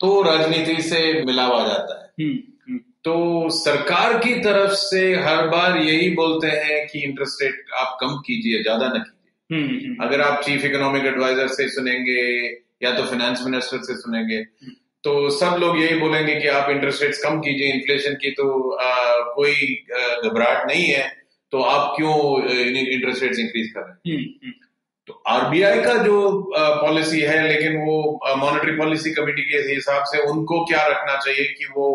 तो राजनीति से मिलाव आ जाता है। हम्म हम्म। तो सरकार की तरफ़ से हर बार यही बोलते हैं कि इंटरेस्ट रेट आप कम कीजिए ज़्यादा न कीजिए। हम्म, अगर आप चीफ इकोनॉमिक एडवाइजर से सुनेंगे या तो फाइनेंस मिनिस्टर से सुनेंगे तो सब लोग यही बोलेंगे कि आप इंटरेस्ट रेट्स कम कीजिए इन्फ्लेशन की तो आ, कोई घबराहट नहीं है तो आप क्यों इंटरेस्ट रेट्स इंक्रीज कर रहे हैं? तो आरबीआई का जो पॉलिसी है लेकिन वो मॉनेटरी पॉलिसी कमेटी के हिसाब से उनको क्या रखना चाहिए कि वो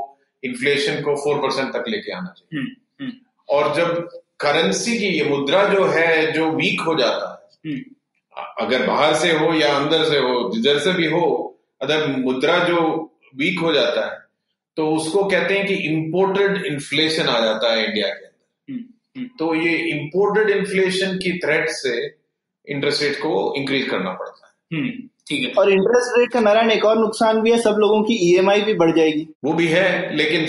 इन्फ्लेशन को फोर परसेंट तक लेके आना चाहिए? हम्म, हम्म, और जब करेंसी की ये मुद्रा जो है जो वीक हो जाता है हम्म, अगर बाहर से हो या अंदर से हो जिधर से भी हो अगर मुद्रा जो वीक हो जाता है तो उसको कहते हैं कि इंपोर्टेड इन्फ्लेशन आ जाता है इंडिया के अंदर। तो ये इंपोर्टेड इन्फ्लेशन की थ्रेट से इंटरेस्ट रेट को इंक्रीज करना पड़ता है। हम्म, ठीक है। और इंटरेस्ट रेट का नारायण एक और नुकसान भी है सब लोगों की ईएमआई भी बढ़ जाएगी। वो भी है लेकिन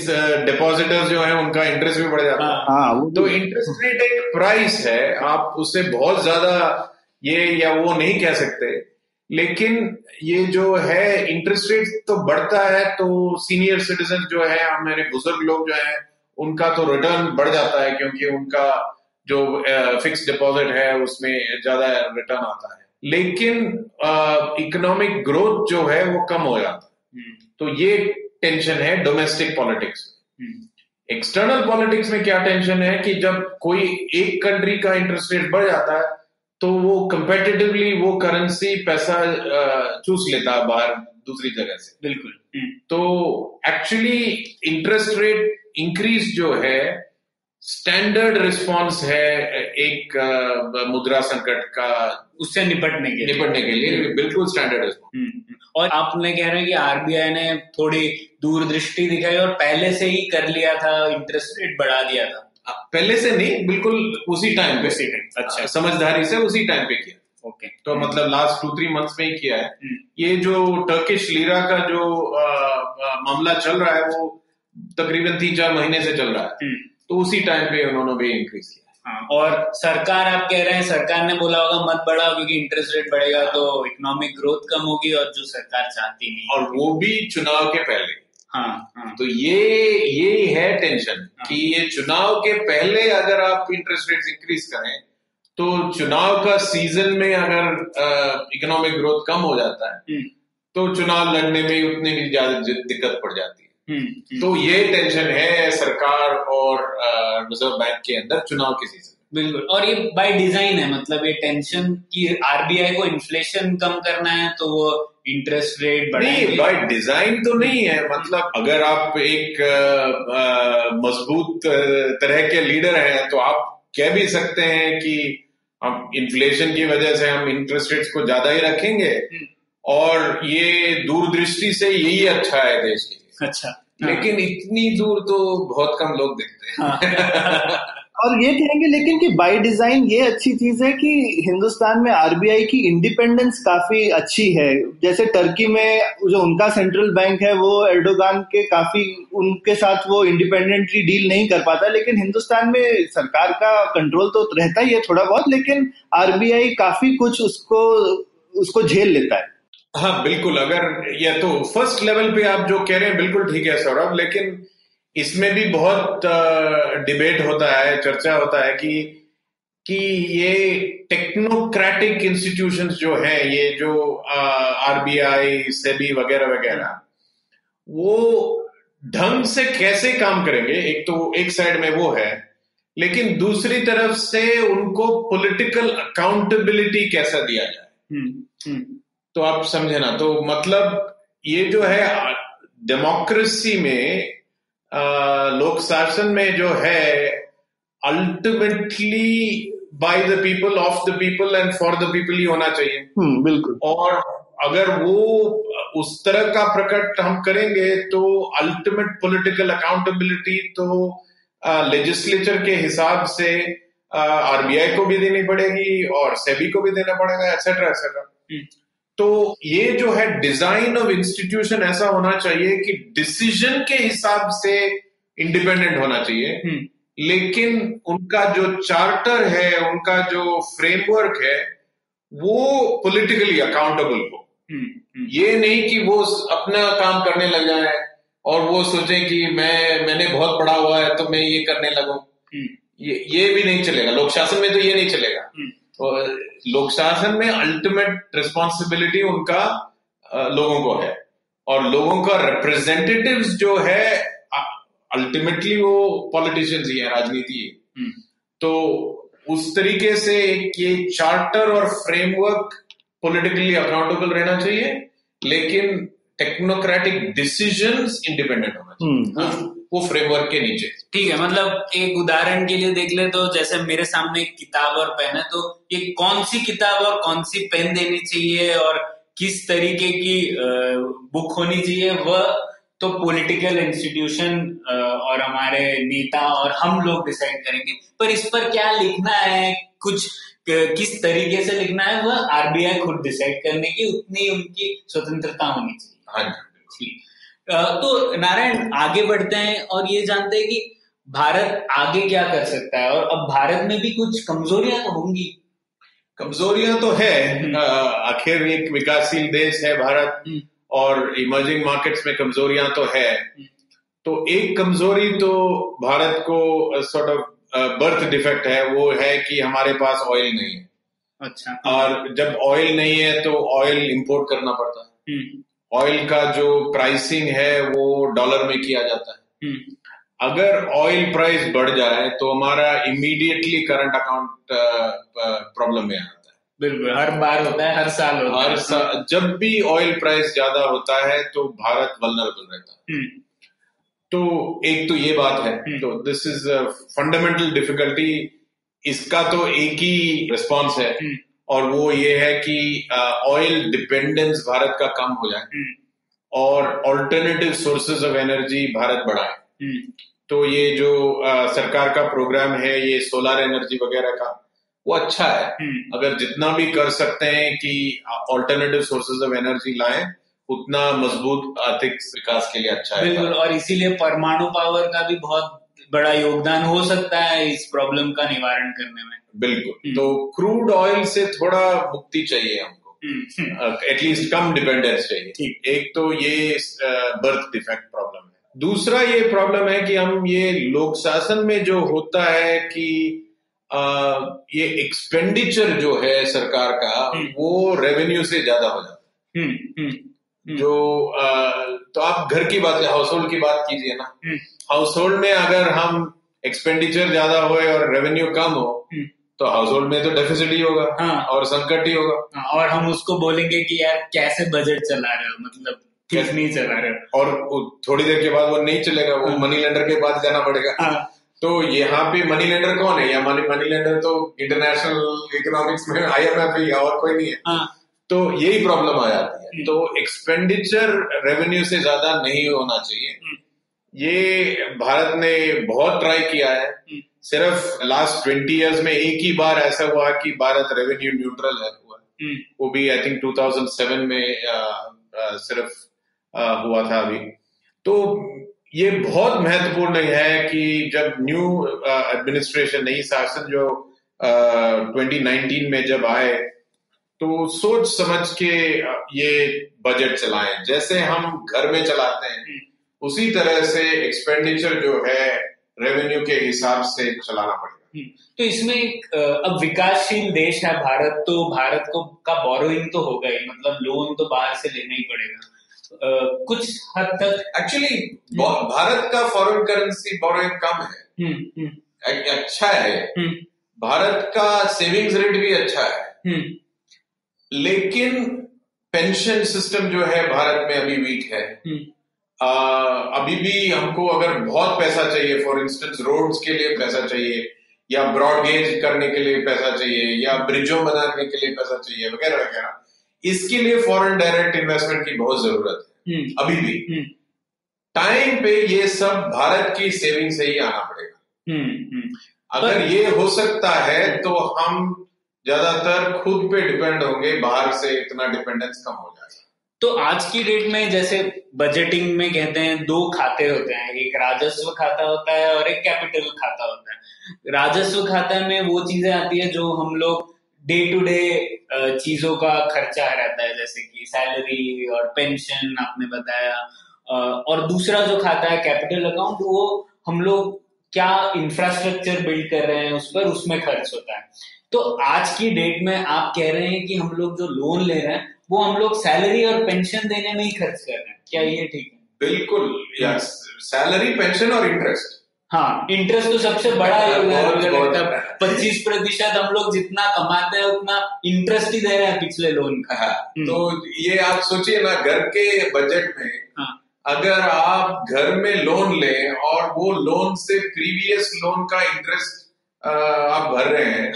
डिपॉजिटर्स जो है उनका इंटरेस्ट भी बढ़ जाता है। हाँ, हाँ तो इंटरेस्ट रेट एक प्राइस है आप उसे बहुत ज़्यादा ये या वो नहीं कह सकते। लेकिन ये जो है इंटरेस्ट रेट तो बढ़ता है तो सीनियर सिटीजन जो है मेरे बुज़ुर्ग लोग जो है उनका तो रिटर्न बढ़ जाता है क्योंकि उनका जो फिक्स डिपॉजिट है उसमें ज़्यादा रिटर्न आता है। लेकिन इकोनॉमिक ग्रोथ जो है वो कम हो जाता है। हम्म, तो ये टेंशन है डोमेस्टिक पॉलिटिक्स में। हम्म, एक्सटर्नल पॉलिटिक्स में क्या टेंशन है कि जब कोई एक कंट्री का इंटरेस्ट रेट बढ़ जाता है तो वो कंपेटिटिवली वो करेंसी पैसा चूस लेता है बाहर दूसरी जगह से। बिल्कुल। हम्म, तो एक्चुअली इंटरेस्ट रेट इंक्रीज जो है स्टैंडर्ड रिस्पांस है एक मुद्रा संकट का उससे निपटने के निपटने के लिए बिल्कुल स्टैंडर्ड रिस्पांस हम्म, हम्म। और आपने कह रहे हैं कि आरबीआई ने थोड़ी दूरदृष्टि दिखाई और पहले से ही कर लिया था इंटरेस्ट रेट बढ़ा दिया था। पहले से नहीं बिल्कुल उसी टाइम पे। उसी time, अच्छा। समझदारी से उसी टाइम पे किया। ओके तो मतलब लास्ट टू थ्री मंथ्स में ही किया है। हम्म। ये जो टर्किश लीरा का जो आ, आ, मामला चल रहा है वो तकरीबन तीन चार महीने से चल रहा है। हम्म, तो उसी टाइम पे उन्होंने भी इंक्रीज किया। हाँ, और सरकार आप कह रहे हैं सरकार ने बोला होगा मत बढ़ाओ क्योंकि इंटरेस्ट रेट बढ़ेगा तो इकोनॉमिक ग्रोथ कम होगी और जो सरकार चाहती नहीं और वो भी चुनाव के पहले। हाँ हाँ। तो ये ये है टेंशन हाँ, कि ये चुनाव के पहले अगर आप इंटरेस्ट रेट इंक्रीज करें तो चुनाव का सीज़न में अगर इकोनॉमिक ग्रोथ कम हो जाता है हम्म, तो चुनाव लड़ने में उतनी भी ज़्यादा दिक्कत पड़ जाती है। तो ये टेंशन है सरकार और रिज़र्व बैंक के अंदर चुनाव के सीज़न बिल्कुल और ये बाय डिज़ाइन है मतलब ये टेंशन की आरबीआई को इन्फ्लेशन कम करना है तो वो इंटरेस्ट रेट नहीं बाय डिज़ाइन तो नहीं है मतलब अगर आप एक मज़बूत तरह के लीडर हैं तो आप कह भी सकते हैं कि हम इन्फ्लेशन की वजह से हम इंटरेस्ट रेट्स को ज़्यादा ही रखेंगे। हम्म। और ये दूरदृष्टि से यही अच्छा है देश के अच्छा। लेकिन इतनी दूर तो बहुत कम लोग देखते हैं। हाँ। और ये कहेंगे लेकिन कि बाय डिज़ाइन ये अच्छी चीज़ है कि हिंदुस्तान में आरबीआई की इंडिपेंडेंस काफ़ी अच्छी है। जैसे टर्की में जो उनका सेंट्रल बैंक है वो एर्डोगान के काफ़ी उनके साथ वो इंडिपेंडेंटली डील नहीं कर पाता लेकिन हिंदुस्तान में सरकार का कंट्रोल तो रहता ही है थोड़ा बहुत लेकिन आरबीआई काफ़ी कुछ उसको उसको झेल लेता है। हाँ बिल्कुल अगर ये तो फ़र्स्ट लेवल पे आप जो कह रहे हैं बिल्कुल ठीक है सौरभ लेकिन इसमें भी बहुत डिबेट होता है चर्चा होता है कि कि ये टेक्नोक्रेटिक इंस्टीट्यूशंस जो हैं ये जो आरबीआई सेबी वगैरह वगैरह वो ढंग से कैसे काम करेंगे? एक तो एक साइड में वो है लेकिन दूसरी तरफ़ से उनको पॉलिटिकल अकाउंटेबिलिटी कैसा दिया जाए? हम्म, हम्म, तो आप समझे ना। तो मतलब ये जो है डेमोक्रेसी में लोक शासन में जो है ultimately by the people of the people and for the people ही होना चाहिए। हम्म बिल्कुल। और अगर वो उस तरह का प्रकट हम करेंगे तो अल्टीमेट पॉलिटिकल अकाउंटेबिलिटी तो लेजिस्लेचर के हिसाब से आरबीआई को भी देनी पड़ेगी और सेबी को भी देना पड़ेगा एक्सेट्रा एक्सेट्रा तो ये जो है डिज़ाइन ऑफ़ इंस्टीट्यूशन ऐसा होना चाहिए कि डिसीज़न के हिसाब से इंडिपेंडेंट होना चाहिए। हम्म, लेकिन उनका जो चार्टर है उनका जो फ्रेमवर्क है वो पॉलिटिकली अकाउंटेबल हो। हम्म, हम्म, ये नहीं कि वो अपना काम करने लग जाए और वो सोचे कि मैं मैंने बहुत पढ़ा हुआ है तो मैं ये करने लगूं। ये ये भी नहीं चलेगा। लोक शासन में तो ये नहीं चलेगा। लोक शासन में अल्टीमेट रिस्पॉन्सिबिलिटी उनका लोगों को है। और लोगों का रिप्रेजेंटेटिव्स जो है अल्टीमेटली वो पॉलिटिशियंस ही है राजनीति है। हम्म। तो उस तरीके से ये चार्टर और फ्रेमवर्क पॉलिटिकली अकाउंटेबल रहना चाहिए लेकिन टेक्नोक्रेटिक डिसीजंस इंडिपेंडेंट होना चाहिए। हम्म। वो, फ्रेमवर्क के नीचे। ठीक है मतलब एक उदाहरण के लिए देख ले तो जैसे मेरे सामने एक किताब और पेन है तो ये कौन सी किताब और कौन सी पेन देनी चाहिए और किस तरीके की बुक होनी चाहिए वह तो पॉलिटिकल इंस्टीट्यूशन और हमारे नेता और हम लोग डिसाइड करेंगे। पर इस पर क्या लिखना है कुछ किस तरीके से लिखना है वह आरबीआई खुद डिसाइड करने की उतनी उनकी स्वतंत्रता होनी चाहिए। हाँ जी। ठीक। तो नारायण आगे बढ़ते हैं और ये जानते हैं कि भारत आगे क्या कर सकता है और अब भारत में भी कुछ कमजोरियाँ तो होंगी। कमजोरियाँ तो है। हम्म। आखिर एक विकासशील देश है भारत हम्म। और इमर्जिंग मार्केट्स में कमजोरियाँ तो है। तो एक कमज़ोरी तो भारत को सॉर्ट ऑफ़ बर्थ डिफेक्ट है वो है कि हमारे पास ऑयल नहीं है। अच्छा। और जब ऑयल नहीं है तो ऑयल इंपोर्ट करना पड़ता है। हम्म, ऑयल का जो प्राइसिंग है वो डॉलर में किया जाता है। हम्म, अगर ऑयल प्राइस बढ़ जाए तो हमारा इमीडिएटली करंट अकाउंट प्रॉब्लम में आता है। बिल्कुल हर बार होता है हर साल होता हर है। सा, जब भी ऑयल प्राइस ज़्यादा होता है तो भारत वल्नरेबल रहता है। हम्म, तो एक तो ये बात है। हम्म। तो दिस इज़ फंडामेंटल डिफिकल्टी इसका तो एक ही रिस्पॉन्स है। और वो ये है कि ऑयल डिपेंडेंस भारत का कम हो जाए। हम्म, और alternative sources of energy Bharat बढ़ाए। हम्म, तो ये जो अ, सरकार का प्रोग्राम है ये सोलर एनर्जी वगैरह का वो अच्छा है। हम्म, अगर जितना भी कर सकते हैं कि ऑल्टरनेटिव सोर्सेज ऑफ़ एनर्जी लाएँ उतना मज़बूत आर्थिक विकास के लिए अच्छा है। बिल्कुल और इसीलिए परमाणु पावर का भी बहुत बड़ा योगदान हो सकता है इस प्रॉब्लम का निवारण करने में। बिल्कुल। हम्म। तो क्रूड ऑयल से थोड़ा मुक्ति चाहिए हमको। हम्म, हम्म, एटलीस्ट कम डिपेंडेंस चाहिए। एक तो ये बर्थ डिफेक्ट प्रॉब्लम है। दूसरा ये प्रॉब्लम है कि हम ये लोक शासन में जो होता है कि अ, ये एक्सपेंडिचर जो है सरकार का हम्म। वो रेवेन्यू से ज़्यादा हो जाता हम्म, हम्म, है हम्म। जो अ, तो आप घर की बात हाउस होल्ड की बात कीजिए ना। हम्म, हाउस होल्ड में अगर हम एक्सपेंडिचर ज़्यादा हो और रेवेन्यू कम हो हम्म। तो हाउस होल्ड में तो डेफिसिट ही होगा हाँ। और संकट ही होगा हाँ, और हम उसको बोलेंगे कि यार कैसे बजट चला रहे हो मतलब ठीक कैसे? नहीं चला रहे हो और थोड़ी देर के बाद वो नहीं चलेगा वो हाँ। मनी लेंडर के पास जाना पड़ेगा हाँ, तो यहाँ पे मनी लेंडर कौन है या मनी मनी लेंडर तो इंटरनेशनल इकोनॉमिक्स में आईएमएफ ही है और कोई नहीं है हाँ, तो यही प्रॉब्लम आ जाती है हम्म। तो एक्सपेंडिचर रेवेन्यू से ज़्यादा नहीं होना चाहिए हम्म। ये भारत ने बहुत ट्राई किया है। हम्म। सिर्फ़ लास्ट ट्वेंटी इयर्स में एक ही बार ऐसा हुआ कि भारत रेवेन्यू न्यूट्रल है हुआ। हम्म, वो भी आई थिंक 2007 में आ, आ, सिर्फ़ आ, हुआ था अभी। तो ये बहुत महत्वपूर्ण है कि जब न्यू एडमिनिस्ट्रेशन नई शासन जो आ, 2019 में जब आए तो सोच समझ के ये बजट चलाएँ। जैसे हम घर में चलाते हैं हम्म। उसी तरह से एक्सपेंडिचर जो है रेवेन्यू के हिसाब से चलाना पड़ेगा। हम्म। तो इसमें एक अब विकासशील देश है भारत तो भारत को का बोरोइंग तो होगा ही मतलब लोन तो बाहर से लेना ही पड़ेगा। अ, कुछ हद तक एक्चुअली भारत का फॉरेन करेंसी बोरोइंग कम है। हम्म, हम्म, अ- अच्छा है। हम्म, भारत का सेविंग्स रेट भी अच्छा है। हम्म, लेकिन पेंशन सिस्टम जो है भारत में अभी वीक है। हम्म, आ, अभी भी हमको अगर बहुत पैसा चाहिए फॉर इंस्टेंस रोड्स के लिए पैसा चाहिए या ब्रॉड गेज करने के लिए पैसा चाहिए या ब्रिजों बनाने के लिए पैसा चाहिए वगैरह वगैरह इसके लिए फॉरेन डायरेक्ट इन्वेस्टमेंट की बहुत ज़रूरत है। हम्म, अभी भी। हम्म, टाइम पे ये सब भारत की सेविंग से ही आना पड़ेगा। हम्म, हम्म, अगर ये हो सकता है तो हम ज़्यादातर खुद पे डिपेंड होंगे बाहर से इतना डिपेंडेंस कम हो तो आज की डेट में जैसे बजटिंग में कहते हैं, दो खाते होते हैं। एक राजस्व खाता होता है और एक कैपिटल खाता होता है। राजस्व खाता में वो चीज़ें आती है जो हम लोग डे टू डे चीज़ों का खर्चा रहता है। जैसे कि सैलरी और पेंशन आपने बताया। और दूसरा जो खाता है कैपिटल अकाउंट वो हम लोग क्या इंफ्रास्ट्रक्चर बिल्ड कर रहे हैं, उस पर उसमें खर्च होता है। तो आज की डेट में आप कह रहे हैं कि हम लोग जो लोन ले रहे हैं वो हम लोग सैलरी और पेंशन देने में ही खर्च कर रहे हैं। क्या ये ठीक है? बिल्कुल या सैलरी पेंशन और इंटरेस्ट हाँ इंटरेस्ट तो सबसे बड़ा योगदान है। पच्चीस प्रतिशत हम लोग जितना कमाते हैं उतना इंटरेस्ट ही दे रहे हैं पिछले लोन का। हाँ, हम्म। तो ये आप सोचिए ना घर के बजट में हाँ। अगर आप घर में लोन लें और वो लोन से प्रीवियस लोन का इंटरेस्ट आप भर रहे हैं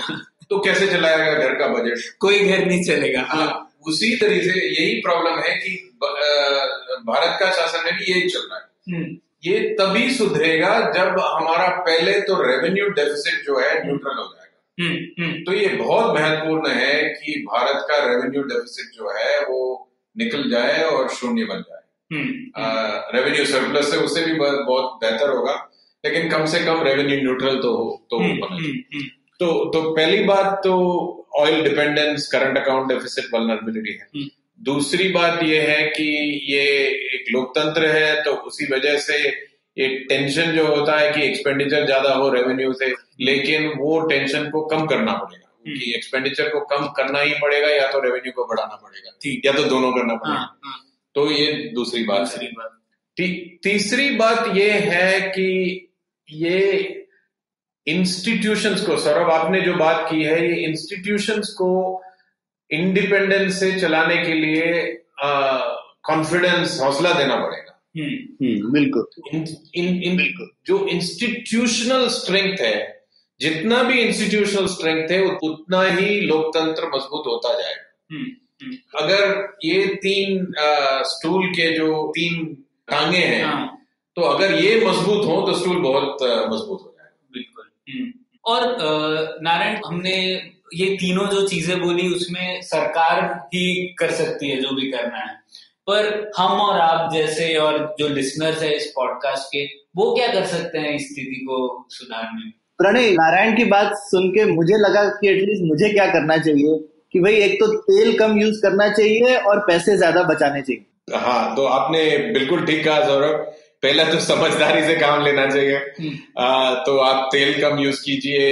तो कैसे चलाएगा घर का बजट कोई घर नहीं चलेगा। हाँ हाँ, उसी तरीके से यही प्रॉब्लम है कि भारत का शासन में भी यही चल रहा है। हम्म, ये तभी सुधरेगा जब हमारा पहले तो रेवेन्यू डेफिसिट जो है न्यूट्रल हो जाएगा। हम्म, हम्म, तो ये बहुत महत्वपूर्ण है कि भारत का रेवेन्यू डेफिसिट जो है वो निकल जाए और शून्य बन जाए। हम्म, रेवेन्यू सरप्लस से उससे भी बहुत बहुत बेहतर होगा लेकिन कम से कम रेवेन्यू न्यूट्रल तो हो तो तो तो पहली बात तो oil dependence current account deficit vulnerability है। हम्म। दूसरी बात यह है कि ये एक लोकतंत्र है तो उसी वजह से ये टेंशन जो होता है कि एक्सपेंडिचर ज़्यादा हो रेवेन्यू से लेकिन वो टेंशन को कम करना पड़ेगा। कि एक्सपेंडिचर को कम करना ही पड़ेगा या तो रेवेन्यू को बढ़ाना पड़ेगा। ठीक। या तो दोनों करना हाँ, पड़ेगा। हाँ, तो ये दूसरी बात दूसरी है बात। ती, तीसरी बात ये है कि ये इंस्टीट्यूशंस को सौरभ आपने जो बात की है ये इंस्टीट्यूशंस को इंडिपेंडेंस से चलाने के लिए कॉन्फिडेंस हौसला देना पड़ेगा। हम्म, हम्म, बिल्कुल। इन, इन, इन जो इंस्टीट्यूशनल स्ट्रेंथ है जितना भी इंस्टीट्यूशनल स्ट्रेंथ है उत- उतना ही लोकतंत्र मज़बूत होता जाएगा। हम्म, हम्म, अगर ये तीन स्टूल के जो तीन टांगे हैं हाँ। तो अगर ये मज़बूत हो तो स्टूल बहुत मज़बूत हो बिल्कुल। और नारायण हमने ये तीनों जो चीज़ें बोली उसमें सरकार ही कर सकती है जो भी करना है। पर हम और आप जैसे और जो लिसनर्स है इस पॉडकास्ट के वो क्या कर सकते हैं इस स्थिति को सुधारने में? प्रणय नारायण की बात सुन के मुझे लगा कि एटलीस्ट मुझे क्या करना चाहिए कि भाई एक तो तेल कम यूज़ करना चाहिए और पैसे ज़्यादा बचाने चाहिए। हाँ तो आपने बिल्कुल ठीक कहा सौरभ। पहला तो समझदारी से काम लेना चाहिए। आ, तो आप तेल कम यूज़ कीजिए।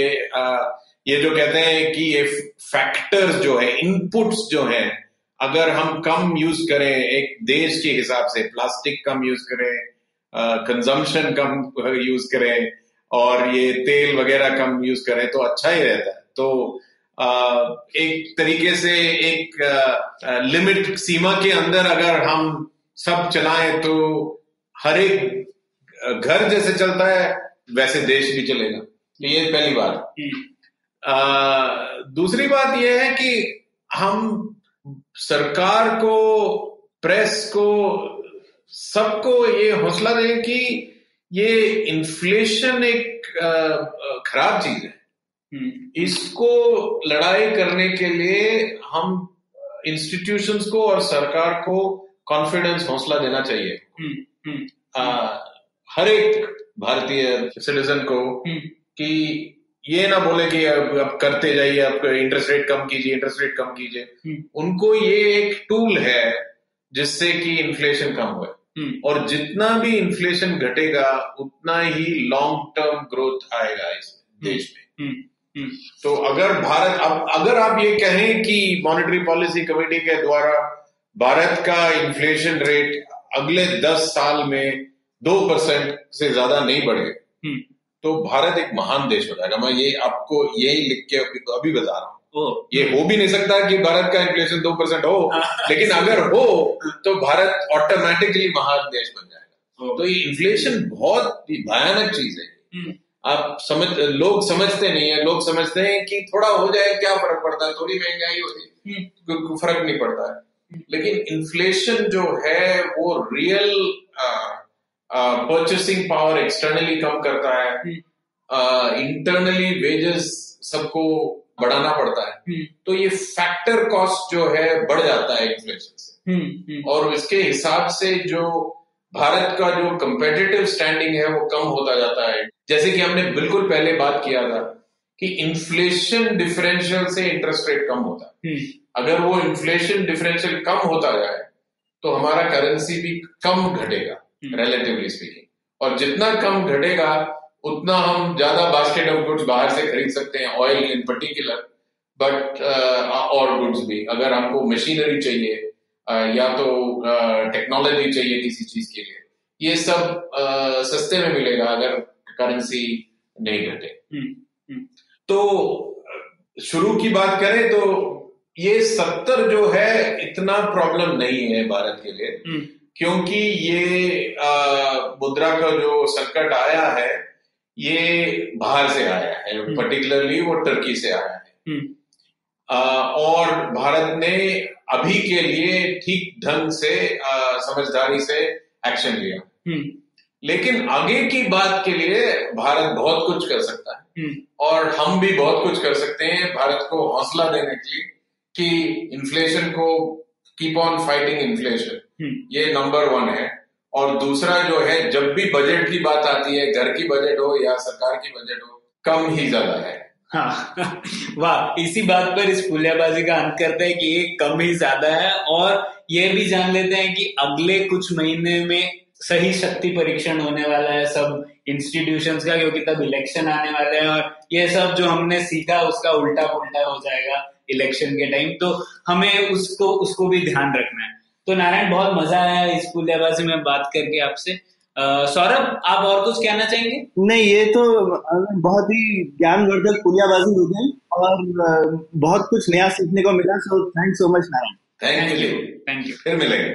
ये जो कहते हैं कि ये फैक्टर्स जो है इनपुट्स जो है अगर हम कम यूज़ करें एक देश के हिसाब से प्लास्टिक कम यूज़ करें कंजम्पशन कम यूज़ करें और ये तेल वगैरह कम यूज़ करें तो अच्छा ही रहता है। तो आ, एक तरीके से एक लिमिट सीमा के अंदर अगर हम सब चलाएँ तो हर एक घर जैसे चलता है वैसे देश भी चलेगा। तो ये पहली बात। आ, दूसरी बात यह है कि हम सरकार को प्रेस को सबको ये हौसला दें कि ये इन्फ्लेशन एक खराब चीज़ है। हम्म, इसको लड़ाई करने के लिए हम इंस्टीट्यूशंस को और सरकार को कॉन्फिडेंस हौसला देना चाहिए। हम्म, हम्म, हर एक भारतीय सिटीजन को हम्म, कि ये ना बोले कि अब अब करते जाइए आप इंटरेस्ट रेट कम कीजिए इंटरेस्ट रेट कम कीजिए। हम्म। उनको ये एक टूल है जिससे कि इन्फ्लेशन कम हुए। हम्म, और जितना भी इन्फ्लेशन घटेगा उतना ही लॉन्ग टर्म ग्रोथ आएगा इस देश में। हम्म, हम्म, तो अगर भारत अब अगर आप ये कहें कि मॉनेटरी पॉलिसी कमेटी के द्वारा भारत का इन्फ्लेशन रेट अगले 10 साल में दो परसेंट से ज़्यादा नहीं बढ़े हम्म, तो भारत एक महान देश हो जाएगा। मैं ये आपको यही लिख के अभी, अभी बता रहा हूँ। ये हो भी नहीं सकता कि भारत का इन्फ्लेशन दो परसेंट हो हाँ। लेकिन अगर हो तो भारत ऑटोमेटिकली महान देश बन जाएगा। तो ये इन्फ्लेशन बहुत ही भयानक चीज़ है। हम्म, आप समझ लोग समझते नहीं है। लोग समझते हैं कि थोड़ा हो जाए क्या फ़र्क पड़ता है? थोड़ी महँगाई होती हम्म, फ़र्क नहीं पड़ता है। लेकिन इन्फ्लेशन जो है वो रियल परचेसिंग पावर एक्सटर्नली कम करता है। इंटरनली वेजेस सबको बढ़ाना पड़ता है। हम्म, तो ये फैक्टर कॉस्ट जो है बढ़ जाता है इन्फ्लेशन से। हम्म, हम्म, और इसके हिसाब से जो भारत का जो कंपेटिटिव स्टैंडिंग है वो कम होता जाता है। जैसे कि हमने बिल्कुल पहले बात किया था कि इन्फ्लेशन डिफरेंशियल से इंटरेस्ट रेट कम होता है। हम्म, अगर वो इन्फ्लेशन डिफरेंशियल कम होता जाए तो हमारा करेंसी भी कम घटेगा हम्म। रिलेटिवली स्पीकिंग और जितना कम घटेगा उतना हम ज़्यादा बास्केट ऑफ़ गुड्स बाहर से खरीद सकते हैं ऑयल इन पर्टिकुलर बट और गुड्स भी अगर हमको मशीनरी चाहिए uh, या तो टेक्नोलॉजी चाहिए किसी चीज़ के लिए ये सब uh, सस्ते में मिलेगा अगर करेंसी नहीं घटे। हम्म, हम्म, तो शुरू की बात करें तो ये सत्तर जो है इतना प्रॉब्लम नहीं है भारत के लिए। हम्म, क्योंकि ये मुद्रा का जो संकट आया है ये बाहर से आया है। हम्म। पर्टिकुलरली वो टर्की से आया है। हम्म, आ, और भारत ने अभी के लिए ठीक ढंग से आ, समझदारी से एक्शन लिया। हम्म, लेकिन आगे की बात के लिए भारत बहुत कुछ कर सकता है। हम्म, और हम भी बहुत कुछ कर सकते हैं भारत को हौसला देने के लिए। कि इन्फ्लेशन को कीप ऑन फाइटिंग इन्फ्लेशन ये नंबर वन है. और दूसरा जो है जब भी बजट की बात आती है घर की बजट हो या सरकार की बजट हो कम ही ज़्यादा है. हाँ. वाह इसी बात पर इस पुलियाबाजी का अंत करते हैं कि ये कम ही ज़्यादा है और ये भी जान लेते हैं कि अगले कुछ महीने में सही शक्ति परीक्षण होने वाला है सब इंस्टीट्यूशंस का क्योंकि तब इलेक्शन आने वाले हैं और ये सब जो हमने सीखा उसका उल्टा पुल्टा हो जाएगा। इलेक्शन के टाइम तो हमें उसको उसको भी ध्यान रखना है। तो नारायण बहुत मज़ा आया स्कूल लेवल से मैं बात करके आपसे। सौरभ आप और कुछ कहना चाहेंगे? नहीं ये तो बहुत ही ज्ञानवर्धक पुलियाबाजी हो गई और बहुत कुछ नया सीखने को मिला so thank so much Narayan. Thank you thank you फिर मिलेंगे।